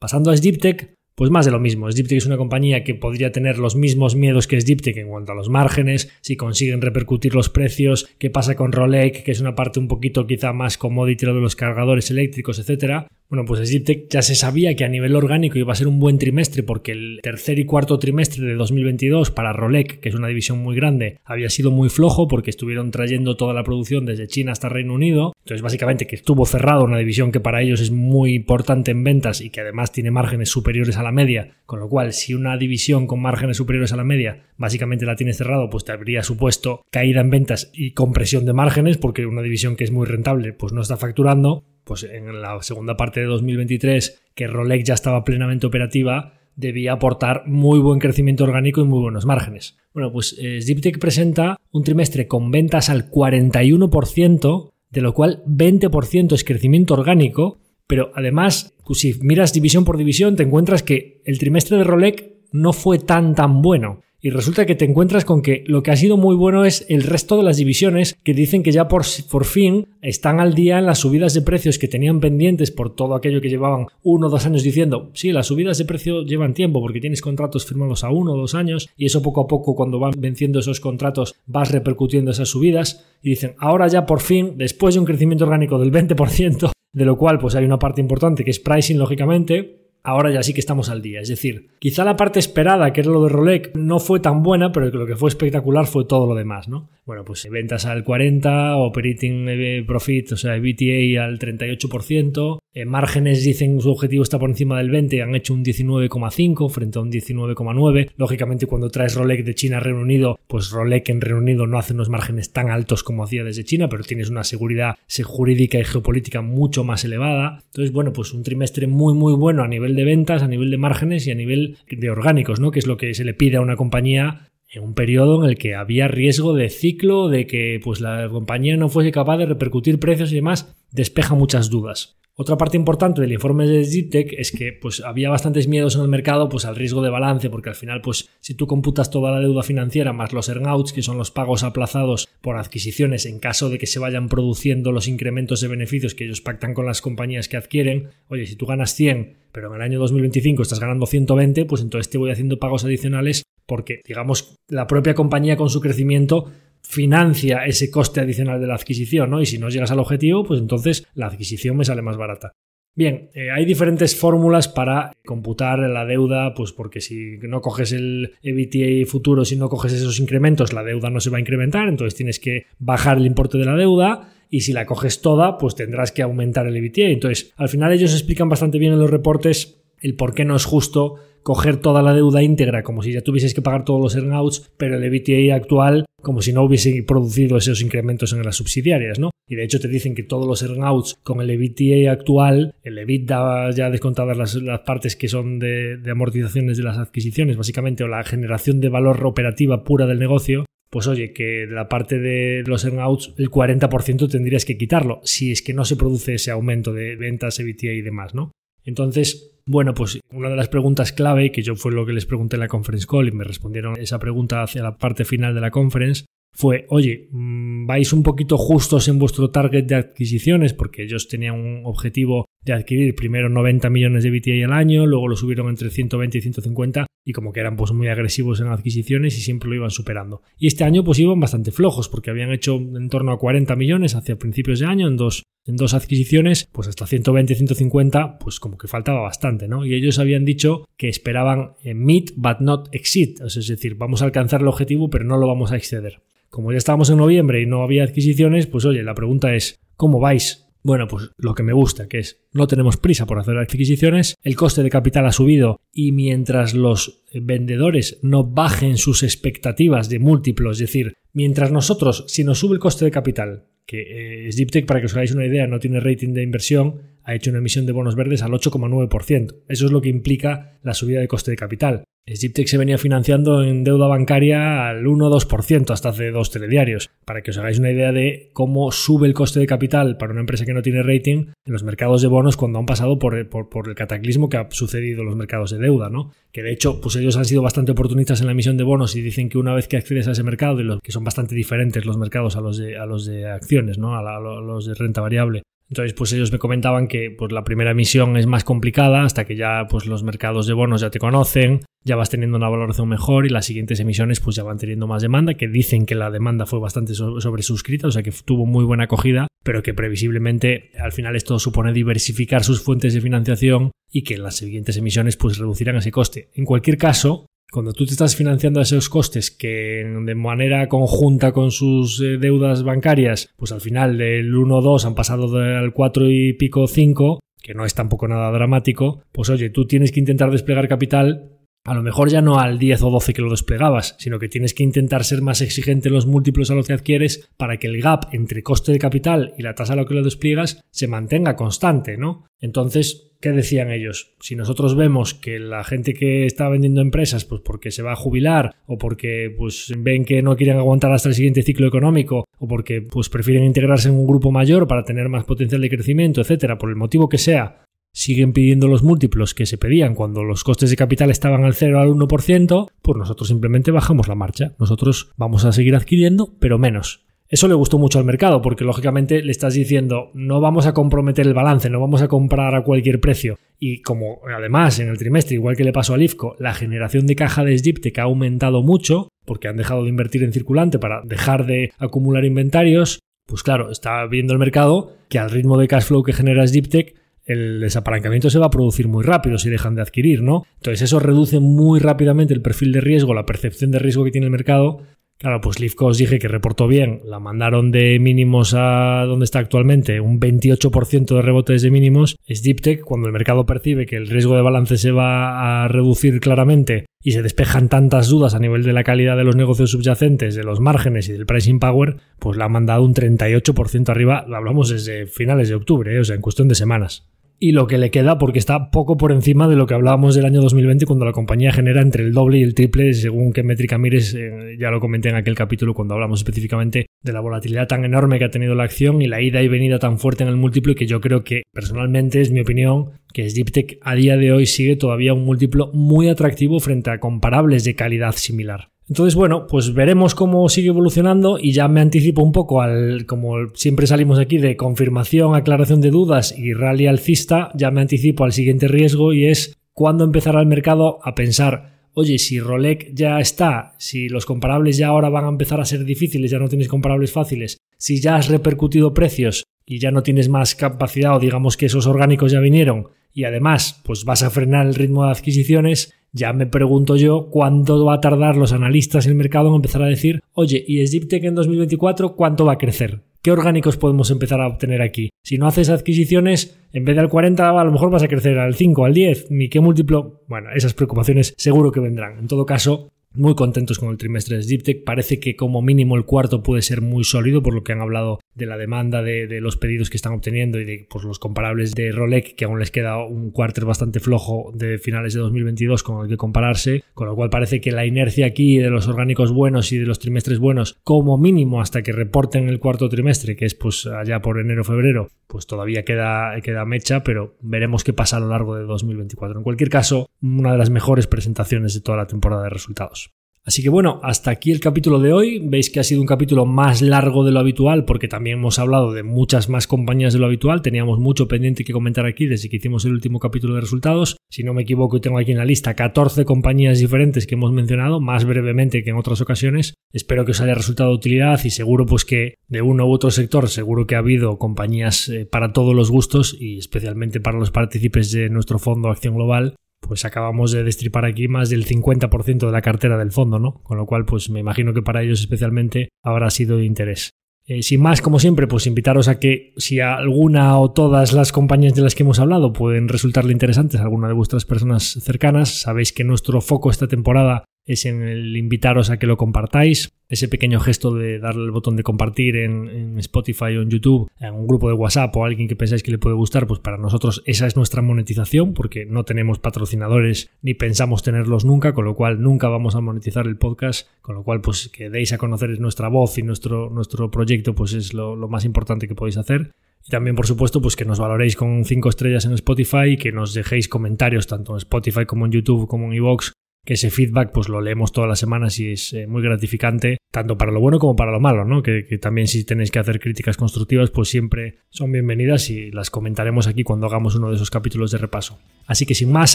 Pasando a Sdiptech, pues más de lo mismo. Sdiptech es una compañía que podría tener los mismos miedos que Sdiptech en cuanto a los márgenes, si consiguen repercutir los precios, qué pasa con Rolec, que es una parte un poquito quizá más commodity de los cargadores eléctricos, etcétera. Bueno, pues Sdiptech ya se sabía que a nivel orgánico iba a ser un buen trimestre porque el tercer y cuarto trimestre de 2022 para Rolec, que es una división muy grande, había sido muy flojo porque estuvieron trayendo toda la producción desde China hasta Reino Unido. Entonces, básicamente que estuvo cerrado una división que para ellos es muy importante en ventas y que además tiene márgenes superiores a la media, con lo cual si una división con márgenes superiores a la media básicamente la tienes cerrado, pues te habría supuesto caída en ventas y compresión de márgenes porque una división que es muy rentable pues no está facturando pues en la segunda parte de 2023, que Rolex ya estaba plenamente operativa, debía aportar muy buen crecimiento orgánico y muy buenos márgenes. Bueno, pues eh, presenta un trimestre con ventas al 41%, de lo cual 20% es crecimiento orgánico, pero además, si miras división por división, te encuentras que el trimestre de Rolex no fue tan tan bueno y resulta que te encuentras con que lo que ha sido muy bueno es el resto de las divisiones que dicen que ya por, por fin están al día en las subidas de precios que tenían pendientes por todo aquello que llevaban uno o dos años diciendo, sí, las subidas de precio llevan tiempo porque tienes contratos firmados a uno o dos años y eso poco a poco cuando van venciendo esos contratos vas repercutiendo esas subidas y dicen, ahora ya por fin, después de un crecimiento orgánico del 20%, de lo cual pues hay una parte importante que es pricing lógicamente, ahora ya sí que estamos al día. Es decir, quizá la parte esperada, que era lo de Rolex, no fue tan buena, pero lo que fue espectacular fue todo lo demás, ¿no? Bueno, pues ventas al 40, operating eh, profit, o sea, BTA al 38%, en márgenes dicen su objetivo está por encima del 20, han hecho un 19,5 frente a un 19,9. Lógicamente, cuando traes Rolex de China a Reino Unido, pues Rolex en Reino Unido no hace unos márgenes tan altos como hacía desde China, pero tienes una seguridad jurídica y geopolítica mucho más elevada. Entonces, bueno, pues un trimestre muy, muy bueno a nivel de ventas, a nivel de márgenes y a nivel de orgánicos, ¿no? Que es lo que se le pide a una compañía en un periodo en el que había riesgo de ciclo, de que pues, la compañía no fuese capaz de repercutir precios y demás, despeja muchas dudas. Otra parte importante del informe de Ziptech es que pues, había bastantes miedos en el mercado pues, al riesgo de balance, porque al final, pues, si tú computas toda la deuda financiera más los earnouts, que son los pagos aplazados por adquisiciones en caso de que se vayan produciendo los incrementos de beneficios que ellos pactan con las compañías que adquieren, oye, si tú ganas 100, pero en el año 2025 estás ganando 120, pues entonces te voy haciendo pagos adicionales porque, digamos, la propia compañía con su crecimiento financia ese coste adicional de la adquisición, ¿no? Y si no llegas al objetivo, pues entonces la adquisición me sale más barata. Bien, eh, hay diferentes fórmulas para computar la deuda, pues porque si no coges el EBITDA futuro, si no coges esos incrementos, la deuda no se va a incrementar, entonces tienes que bajar el importe de la deuda y si la coges toda, pues tendrás que aumentar el EBITDA. Entonces, al final ellos explican bastante bien en los reportes el por qué no es justo coger toda la deuda íntegra como si ya tuvieses que pagar todos los earnouts, pero el EBITDA actual como si no hubiese producido esos incrementos en las subsidiarias, ¿no? Y de hecho te dicen que todos los earnouts con el EBITDA actual, el EBITDA ya descontadas las, las partes que son de, de amortizaciones de las adquisiciones, básicamente, o la generación de valor operativa pura del negocio, pues oye, que la parte de los earnouts, el 40% tendrías que quitarlo, si es que no se produce ese aumento de ventas, EBITDA y demás, ¿no? Entonces, bueno, pues una de las preguntas clave, que yo fue lo que les pregunté en la conference call y me respondieron esa pregunta hacia la parte final de la conference, fue, oye, mm, vais un poquito justos en vuestro target de adquisiciones, porque ellos tenían un objetivo de adquirir primero 90 millones de BTA al año, luego lo subieron entre 120 y 150 y como que eran pues muy agresivos en adquisiciones y siempre lo iban superando. Y este año pues iban bastante flojos porque habían hecho en torno a 40 millones hacia principios de año en dos, en dos adquisiciones, pues hasta 120 150 pues como que faltaba bastante, ¿no? Y ellos habían dicho que esperaban meet but not exceed, es decir, vamos a alcanzar el objetivo pero no lo vamos a exceder. Como ya estábamos en noviembre y no había adquisiciones, pues oye, la pregunta es, ¿cómo vais? Bueno, pues lo que me gusta, que es no tenemos prisa por hacer adquisiciones, el coste de capital ha subido y mientras los vendedores no bajen sus expectativas de múltiplos, es decir, mientras nosotros, si nos sube el coste de capital, que eh, para que os hagáis una idea, no tiene rating de inversión, ha hecho una emisión de bonos verdes al 8,9%. Eso es lo que implica la subida de coste de capital. Egyptec se venía financiando en deuda bancaria al 1-2% hasta hace dos telediarios, para que os hagáis una idea de cómo sube el coste de capital para una empresa que no tiene rating en los mercados de bonos cuando han pasado por, el cataclismo que ha sucedido en los mercados de deuda, ¿no? Que de hecho, pues ellos han sido bastante oportunistas en la emisión de bonos y dicen que una vez que accedes a ese mercado, y que son bastante diferentes los mercados a los de, a los de acciones, ¿no? a los de renta variable, entonces, pues ellos me comentaban que pues, la primera emisión es más complicada hasta que ya pues, los mercados de bonos ya te conocen, ya vas teniendo una valoración mejor y las siguientes emisiones pues ya van teniendo más demanda, que dicen que la demanda fue bastante sobresuscrita, o sea que tuvo muy buena acogida, pero que previsiblemente al final esto supone diversificar sus fuentes de financiación y que las siguientes emisiones pues reducirán ese coste. En cualquier caso, cuando tú te estás financiando esos costes que de manera conjunta con sus eh, deudas bancarias, pues al final del 1-2 han pasado al 4 y pico 5, que no es tampoco nada dramático, pues oye, tú tienes que intentar desplegar capital a lo mejor ya no al 10 o 12 que lo desplegabas, sino que tienes que intentar ser más exigente en los múltiplos a los que adquieres para que el gap entre coste de capital y la tasa a la que lo despliegas se mantenga constante, ¿no? Entonces, ¿qué decían ellos? Si nosotros vemos que la gente que está vendiendo empresas, pues porque se va a jubilar o porque pues ven que no quieren aguantar hasta el siguiente ciclo económico o porque pues prefieren integrarse en un grupo mayor para tener más potencial de crecimiento, etcétera, por el motivo que sea, siguen pidiendo los múltiplos que se pedían cuando los costes de capital estaban al 0 al 1%, pues nosotros simplemente bajamos la marcha. Nosotros vamos a seguir adquiriendo, pero menos. Eso le gustó mucho al mercado porque lógicamente le estás diciendo no vamos a comprometer el balance, no vamos a comprar a cualquier precio. Y como además en el trimestre, igual que le pasó al IFCO, la generación de caja de Sdiptec ha aumentado mucho porque han dejado de invertir en circulante para dejar de acumular inventarios, pues claro, está viendo el mercado que al ritmo de cash flow que genera Sdiptec el desapalancamiento se va a producir muy rápido si dejan de adquirir, ¿no? Entonces eso reduce muy rápidamente el perfil de riesgo, la percepción de riesgo que tiene el mercado. Claro, pues Lifco os dije que reportó bien, la mandaron de mínimos a donde está actualmente, un 28% de rebotes de mínimos. Es Deep cuando el mercado percibe que el riesgo de balance se va a reducir claramente y se despejan tantas dudas a nivel de la calidad de los negocios subyacentes, de los márgenes y del pricing power, pues la ha mandado un 38% arriba, hablamos desde finales de octubre, ¿eh? o sea, en cuestión de semanas y lo que le queda porque está poco por encima de lo que hablábamos del año 2020 cuando la compañía genera entre el doble y el triple según qué métrica mires, eh, ya lo comenté en aquel capítulo cuando hablamos específicamente de la volatilidad tan enorme que ha tenido la acción y la ida y venida tan fuerte en el múltiplo y que yo creo que personalmente es mi opinión que Deeptech a día de hoy sigue todavía un múltiplo muy atractivo frente a comparables de calidad similar. Entonces, bueno, pues veremos cómo sigue evolucionando y ya me anticipo un poco al, como siempre salimos aquí de confirmación, aclaración de dudas y rally alcista, ya me anticipo al siguiente riesgo y es cuándo empezará el mercado a pensar, oye, si Rolex ya está, si los comparables ya ahora van a empezar a ser difíciles, ya no tienes comparables fáciles, si ya has repercutido precios y ya no tienes más capacidad o digamos que esos orgánicos ya vinieron y además pues vas a frenar el ritmo de adquisiciones, ya me pregunto yo cuánto va a tardar los analistas en el mercado en empezar a decir, oye, ¿y Egyptec en 2024 cuánto va a crecer? ¿Qué orgánicos podemos empezar a obtener aquí? Si no haces adquisiciones, en vez de al 40 a lo mejor vas a crecer al 5, al 10, ni qué múltiplo. Bueno, esas preocupaciones seguro que vendrán. En todo caso, muy contentos con el trimestre de Ziptech. Parece que como mínimo el cuarto puede ser muy sólido por lo que han hablado de la demanda, de, los pedidos que están obteniendo y de pues, los comparables de Rolex, que aún les queda un cuarto bastante flojo de finales de 2022 con el que compararse, con lo cual parece que la inercia aquí de los orgánicos buenos y de los trimestres buenos, como mínimo hasta que reporten el cuarto trimestre, que es pues allá por enero-febrero, pues todavía queda, queda mecha, pero veremos qué pasa a lo largo de 2024. En cualquier caso, una de las mejores presentaciones de toda la temporada de resultados. Así que bueno, hasta aquí el capítulo de hoy. Veis que ha sido un capítulo más largo de lo habitual porque también hemos hablado de muchas más compañías de lo habitual. Teníamos mucho pendiente que comentar aquí desde que hicimos el último capítulo de resultados. Si no me equivoco, tengo aquí en la lista 14 compañías diferentes que hemos mencionado, más brevemente que en otras ocasiones. Espero que os haya resultado de utilidad y seguro pues que de uno u otro sector seguro que ha habido compañías eh, para todos los gustos y especialmente para los partícipes de nuestro fondo Acción Global pues acabamos de destripar aquí más del 50% de la cartera del fondo, ¿no? Con lo cual, pues me imagino que para ellos especialmente habrá sido de interés. Eh, sin más, como siempre, pues invitaros a que si alguna o todas las compañías de las que hemos hablado pueden resultarle interesantes a alguna de vuestras personas cercanas, sabéis que nuestro foco esta temporada es en el invitaros a que lo compartáis. Ese pequeño gesto de darle el botón de compartir en, Spotify o en YouTube, en un grupo de WhatsApp o a alguien que pensáis que le puede gustar, pues para nosotros esa es nuestra monetización, porque no tenemos patrocinadores ni pensamos tenerlos nunca, con lo cual nunca vamos a monetizar el podcast, con lo cual pues que deis a conocer nuestra voz y nuestro, nuestro proyecto, pues es lo, más importante que podéis hacer. Y también, por supuesto, pues que nos valoréis con 5 estrellas en Spotify que nos dejéis comentarios tanto en Spotify como en YouTube como en iVoox que ese feedback pues lo leemos todas las semanas y es eh, muy gratificante, tanto para lo bueno como para lo malo, ¿no? Que, que, también si tenéis que hacer críticas constructivas, pues siempre son bienvenidas y las comentaremos aquí cuando hagamos uno de esos capítulos de repaso. Así que sin más,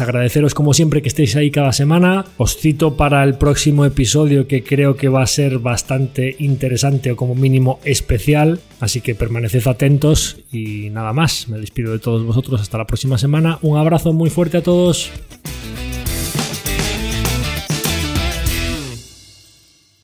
agradeceros como siempre que estéis ahí cada semana. Os cito para el próximo episodio que creo que va a ser bastante interesante o como mínimo especial. Así que permaneced atentos y nada más. Me despido de todos vosotros hasta la próxima semana. Un abrazo muy fuerte a todos.